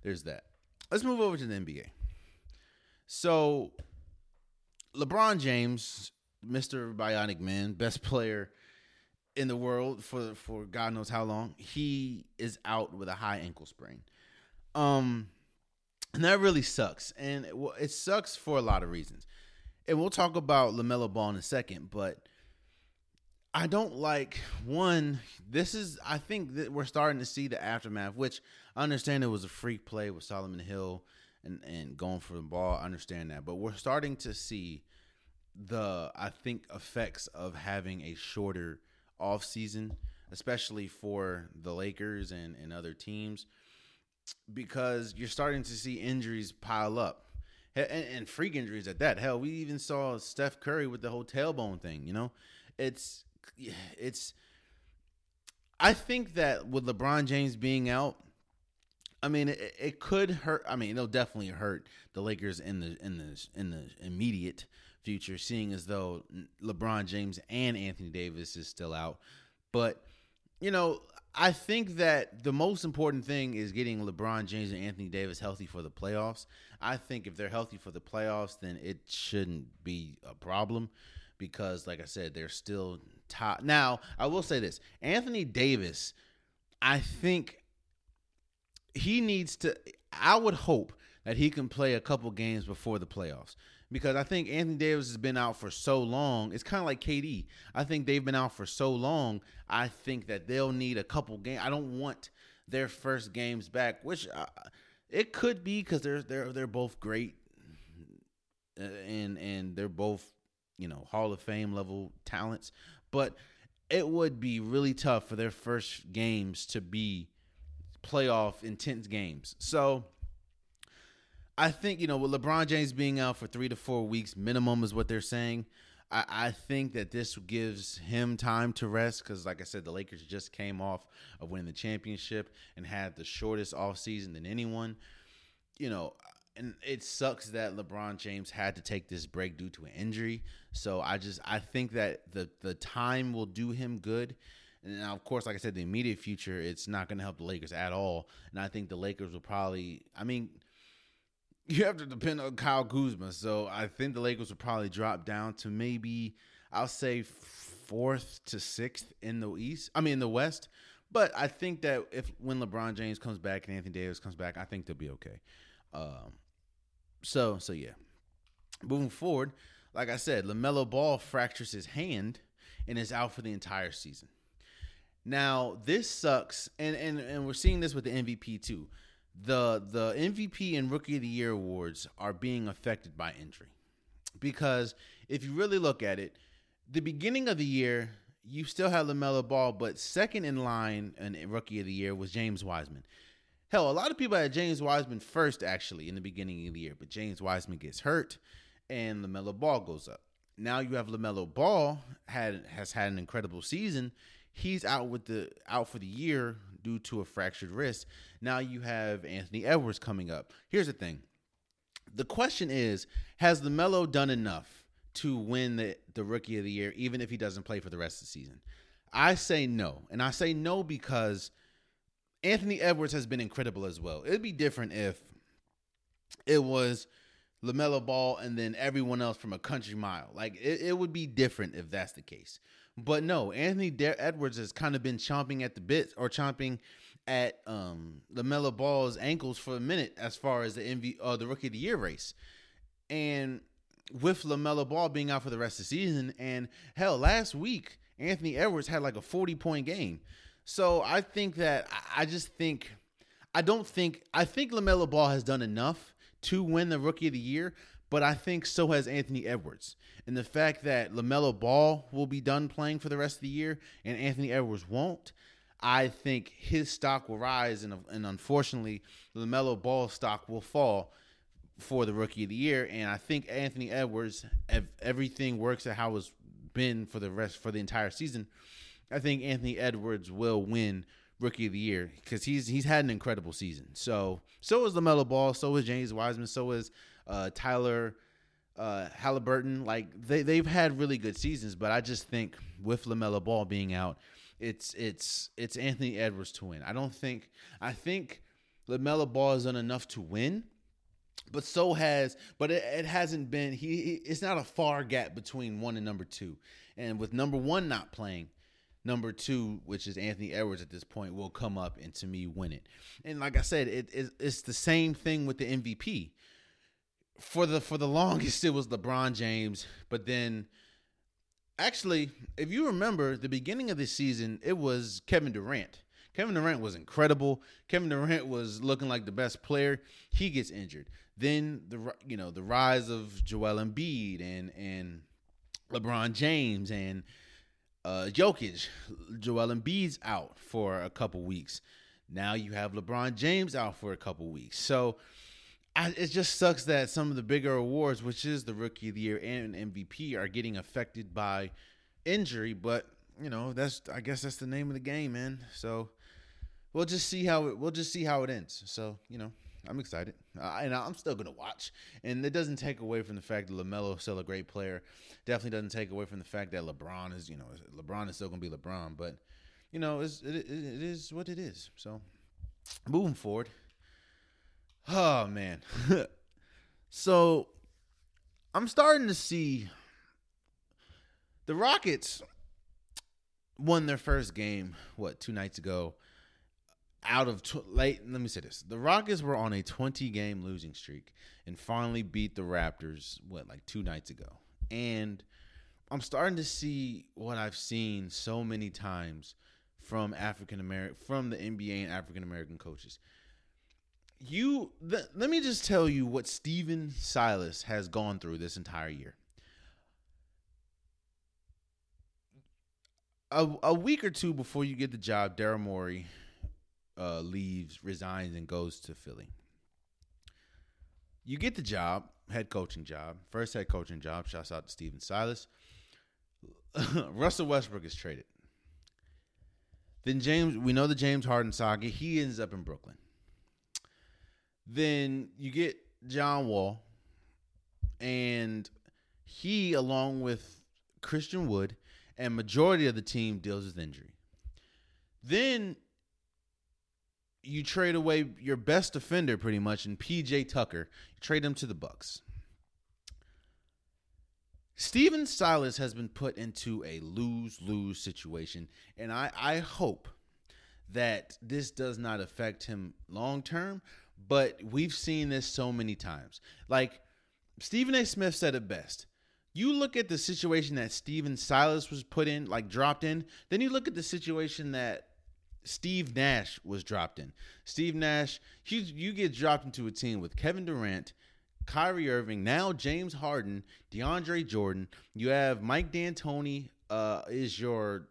there's that. Let's move over to the NBA. So LeBron James, Mr. Bionic Man, best player in the world for for God knows how long, he is out with a high ankle sprain. Um and that really sucks. And it, it sucks for a lot of reasons. And we'll talk about LaMelo Ball in a second, but I don't like one. This is, I think that we're starting to see the aftermath, which I understand it was a freak play with Solomon Hill and, and going for the ball. I understand that. But we're starting to see the, I think, effects of having a shorter off season, especially for the Lakers and, and other teams, because you're starting to see injuries pile up. And, and freak injuries at that. Hell, we even saw Steph Curry with the whole tailbone thing. You know, it's it's. I think that with LeBron James being out, I mean, it, it, could hurt. I mean, it'll definitely hurt the Lakers in the in the in the immediate future, seeing as though LeBron James and Anthony Davis is still out. But you know, I think that the most important thing is getting LeBron James and Anthony Davis healthy for the playoffs. I think if they're healthy for the playoffs, then it shouldn't be a problem because, like I said, they're still top. Now, I will say this Anthony Davis, I think he needs to, I would hope that he can play a couple games before the playoffs because I think Anthony Davis has been out for so long. It's kind of like KD. I think they've been out for so long. I think that they'll need a couple games. I don't want their first games back, which uh, it could be because they're they're they're both great, uh, and and they're both you know Hall of Fame level talents, but it would be really tough for their first games to be playoff intense games. So I think you know with LeBron James being out for three to four weeks minimum is what they're saying. I, I think that this gives him time to rest because, like I said, the Lakers just came off of winning the championship and had the shortest off season than anyone. You know, and it sucks that LeBron James had to take this break due to an injury. So I just I think that the the time will do him good. And now, of course, like I said, the immediate future, it's not going to help the Lakers at all. And I think the Lakers will probably, I mean, you have to depend on Kyle Kuzma. So I think the Lakers will probably drop down to maybe, I'll say fourth to sixth in the East. I mean, in the West. But I think that if when LeBron James comes back and Anthony Davis comes back, I think they'll be okay. Um, so so yeah. Moving forward, like I said, LaMelo Ball fractures his hand and is out for the entire season. Now, this sucks, and, and, and we're seeing this with the MVP too. The the MVP and Rookie of the Year awards are being affected by injury. Because if you really look at it, the beginning of the year, you still had LaMelo Ball, but second in line and Rookie of the Year was James Wiseman. Hell, a lot of people had James Wiseman first actually in the beginning of the year, but James Wiseman gets hurt and LaMelo Ball goes up. Now you have LaMelo Ball had has had an incredible season. He's out with the out for the year due to a fractured wrist. Now you have Anthony Edwards coming up. Here's the thing. The question is, has LaMelo done enough to win the, the rookie of the year, even if he doesn't play for the rest of the season? I say no. And I say no because Anthony Edwards has been incredible as well. It'd be different if it was LaMelo Ball and then everyone else from a country mile. Like it, it would be different if that's the case. But no, Anthony De- Edwards has kind of been chomping at the bits or chomping at um LaMelo Ball's ankles for a minute as far as the MV uh, the rookie of the year race. And with LaMelo Ball being out for the rest of the season and hell last week Anthony Edwards had like a 40 point game. So I think that I just think I don't think I think LaMelo Ball has done enough to win the rookie of the year, but I think so has Anthony Edwards. And the fact that LaMelo Ball will be done playing for the rest of the year and Anthony Edwards won't, I think his stock will rise and, and unfortunately LaMelo Ball's stock will fall for the rookie of the year. And I think Anthony Edwards, if everything works at how it's been for the rest for the entire season, I think Anthony Edwards will win rookie of the year because he's he's had an incredible season. So so is LaMelo Ball, so is James Wiseman, so is uh, Tyler uh, Haliburton. Like they they've had really good seasons, but I just think with LaMelo Ball being out, it's it's it's Anthony Edwards to win. I don't think I think LaMelo Ball has done enough to win. But so has, but it, it hasn't been. He, he, it's not a far gap between one and number two, and with number one not playing, number two, which is Anthony Edwards at this point, will come up and to me win it. And like I said, it, it, it's the same thing with the MVP. For the for the longest, it was LeBron James, but then actually, if you remember the beginning of the season, it was Kevin Durant. Kevin Durant was incredible. Kevin Durant was looking like the best player. He gets injured. Then the you know the rise of Joel Embiid and and LeBron James and uh, Jokic, Joel Embiid's out for a couple weeks. Now you have LeBron James out for a couple weeks. So I, it just sucks that some of the bigger awards, which is the Rookie of the Year and MVP, are getting affected by injury. But you know, that's I guess that's the name of the game, man. So we'll just see how it we'll just see how it ends. So you know, I'm excited, uh, and I'm still gonna watch. And it doesn't take away from the fact that LaMelo is still a great player. Definitely doesn't take away from the fact that LeBron is, you know, LeBron is still gonna be LeBron. But you know, it's, it, it, it is what it is. So moving forward. Oh man, so I'm starting to see the Rockets won their first game what two nights ago out of tw- late. Let me say this: the Rockets were on a 20 game losing streak and finally beat the Raptors. What like two nights ago, and I'm starting to see what I've seen so many times from African American from the NBA and African American coaches. You the, let me just tell you what Stephen Silas has gone through this entire year. A, a week or two before you get the job, Daryl Morey uh, leaves, resigns, and goes to Philly. You get the job, head coaching job, first head coaching job. Shouts out to Stephen Silas. Russell Westbrook is traded. Then James, we know the James Harden saga. He ends up in Brooklyn. Then you get John Wall, and he, along with Christian Wood, and majority of the team deals with injury. Then you trade away your best defender pretty much and PJ Tucker. You trade him to the Bucks. Stephen Silas has been put into a lose-lose situation, and I, I hope that this does not affect him long term, but we've seen this so many times. Like Stephen A. Smith said it best. You look at the situation that Stephen Silas was put in, like dropped in, then you look at the situation that Steve Nash was dropped in. Steve Nash, you, you get dropped into a team with Kevin Durant, Kyrie Irving, now James Harden, DeAndre Jordan. You have Mike D'Antoni uh, is your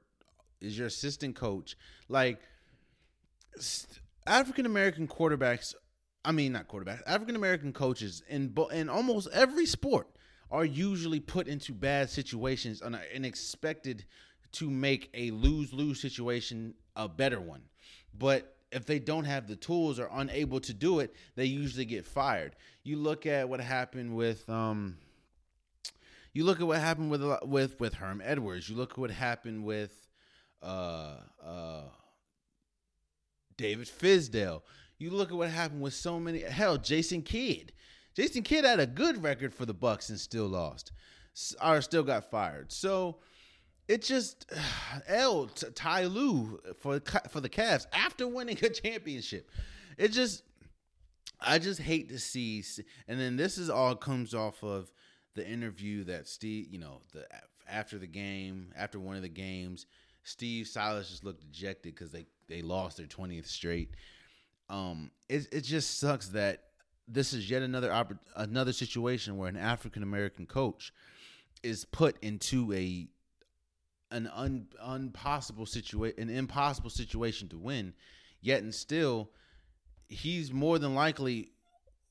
is your assistant coach. Like African American quarterbacks, I mean not quarterbacks, African American coaches in in almost every sport are usually put into bad situations and expected to make a lose lose situation a better one. But if they don't have the tools or unable to do it, they usually get fired. You look at what happened with um you look at what happened with with with Herm Edwards. You look at what happened with uh uh David Fizdale. You look at what happened with so many hell Jason Kidd. Jason Kidd had a good record for the Bucks and still lost, or still got fired. So it just L Ty Lue for for the Cavs after winning a championship. It just I just hate to see, and then this is all comes off of the interview that Steve, you know, the after the game, after one of the games, Steve Silas just looked dejected because they they lost their twentieth straight. Um, it it just sucks that this is yet another another situation where an African American coach is put into a an un, impossible situation, an impossible situation to win. Yet and still, he's more than likely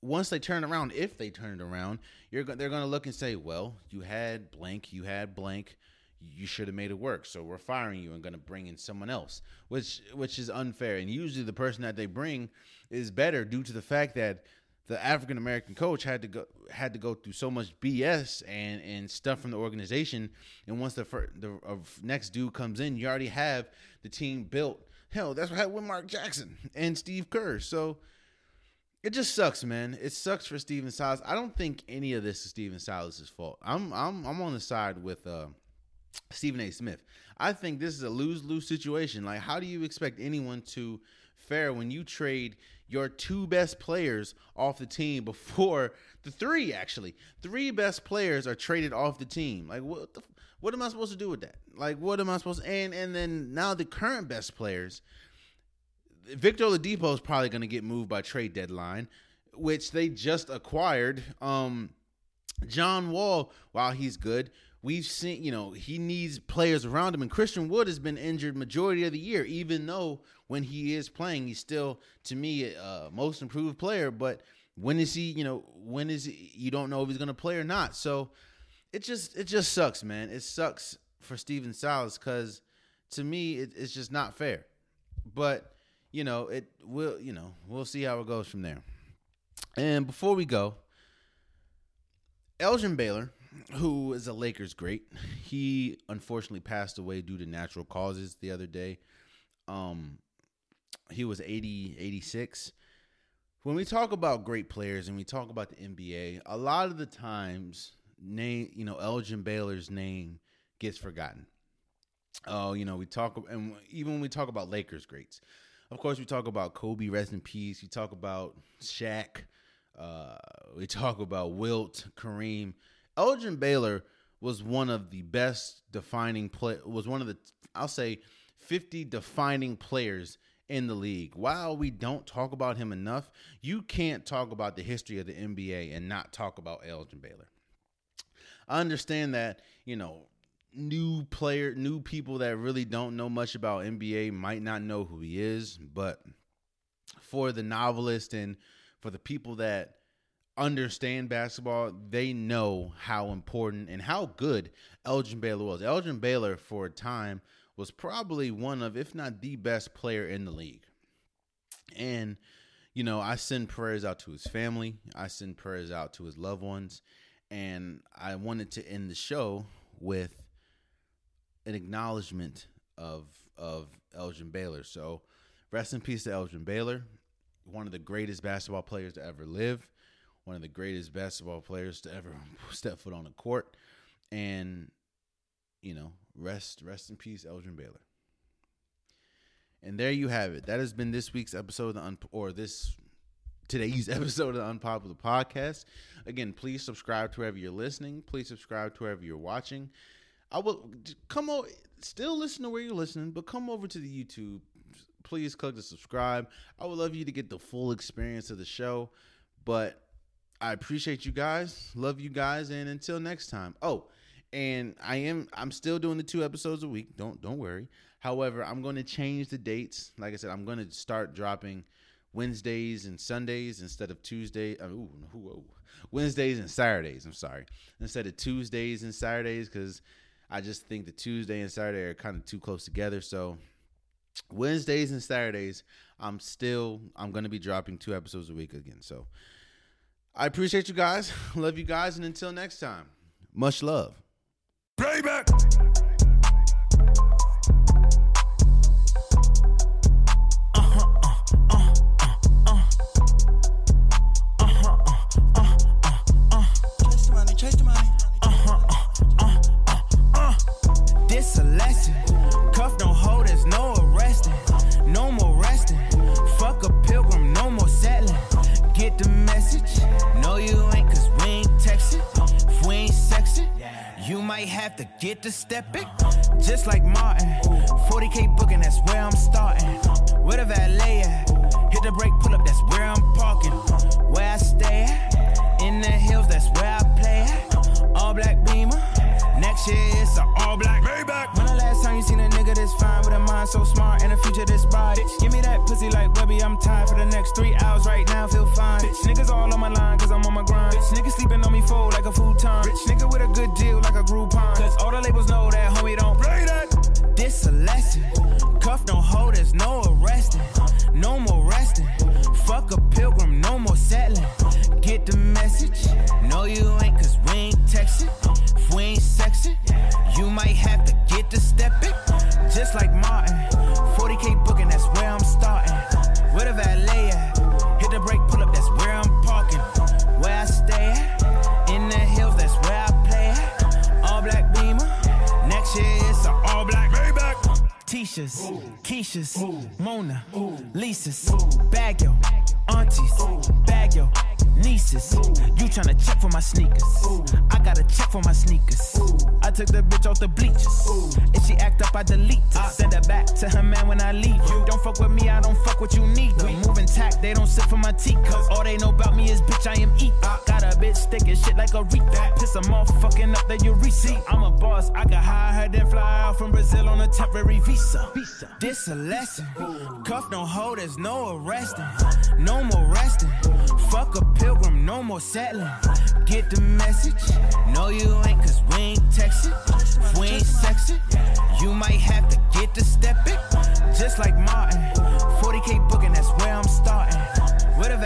once they turn around, if they turn it around, you're they're going to look and say, "Well, you had blank, you had blank, you should have made it work. So we're firing you and going to bring in someone else, which which is unfair. And usually the person that they bring is better due to the fact that the African American coach had to go had to go through so much BS and and stuff from the organization. And once the first, the uh, next dude comes in, you already have the team built. Hell, that's what happened with Mark Jackson and Steve Kerr. So it just sucks, man. It sucks for Stephen Silas. I don't think any of this is Stephen Silas's fault. I'm I'm I'm on the side with uh, Stephen A. Smith. I think this is a lose lose situation. Like, how do you expect anyone to fare when you trade your two best players off the team before the three actually three best players are traded off the team like what the, what am i supposed to do with that like what am i supposed to and and then now the current best players victor oladipo is probably going to get moved by trade deadline which they just acquired um john wall while he's good we've seen, you know, he needs players around him. And Christian Wood has been injured majority of the year, even though when he is playing, he's still, to me, a uh, most improved player. But when is he, you know, when is he, you don't know if he's going to play or not. So it just, it just sucks, man. It sucks for Stephen Silas because to me, it, it's just not fair. But, you know, it will, you know, we'll see how it goes from there. And before we go, Elgin Baylor who is a Lakers great. He unfortunately passed away due to natural causes the other day. Um, he was 80, 86. When we talk about great players and we talk about the NBA, a lot of the times, name you know Elgin Baylor's name gets forgotten. Oh, you know we talk and even when we talk about Lakers greats, of course we talk about Kobe, rest in peace. We talk about Shaq. Uh, we talk about Wilt, Kareem. Elgin Baylor was one of the best defining play was one of the I'll say 50 defining players in the league. While we don't talk about him enough, you can't talk about the history of the NBA and not talk about Elgin Baylor. I understand that, you know, new player, new people that really don't know much about NBA might not know who he is, but for the novelist and for the people that understand basketball, they know how important and how good Elgin Baylor was. Elgin Baylor, for a time, was probably one of, if not the best player in the league. And, you know, I send prayers out to his family, I send prayers out to his loved ones. And I wanted to end the show with an acknowledgement of of Elgin Baylor. So, rest in peace to Elgin Baylor, one of the greatest basketball players to ever live one of the greatest basketball players to ever step foot on the court. And, you know, rest rest in peace, Elgin Baylor. And there you have it. That has been this week's episode of the Un- or this today's episode of the Unpopular Podcast. Again, please subscribe to wherever you're listening. Please subscribe to wherever you're watching. I will come over. Still listen to where you're listening, but come over to the YouTube. Please click the subscribe. I would love you to get the full experience of the show. But I appreciate you guys. Love you guys, and until next time. Oh, and I am I'm still doing the two episodes a week. Don't don't worry. However, I'm going to change the dates. Like I said, I'm going to start dropping Wednesdays and Sundays instead of Tuesday. Uh, ooh, ooh, Wednesdays and Saturdays. I'm sorry, instead of Tuesdays and Saturdays because I just think the Tuesday and Saturday are kind of too close together. So Wednesdays and Saturdays, I'm still I'm going to be dropping two episodes a week again. So I appreciate you guys. Love you guys. And until next time, much love.
Playback.
Might have to get to stepping. Just like Martin. 40k booking, that's where I'm starting. Sticking shit like a Rita. Piss them off, fucking up the urethra. I'm a boss, I can hire her, then fly out from Brazil on a temporary visa. This a lesson. Cuff don't hold, there's no arresting. No more resting. Fuck a pilgrim, no more settling. Get the message. No, you ain't, cause we ain't texting. If we ain't sexing, you might have to get to stepping. Just like Martin. 40k booking, that's where I'm starting. Where the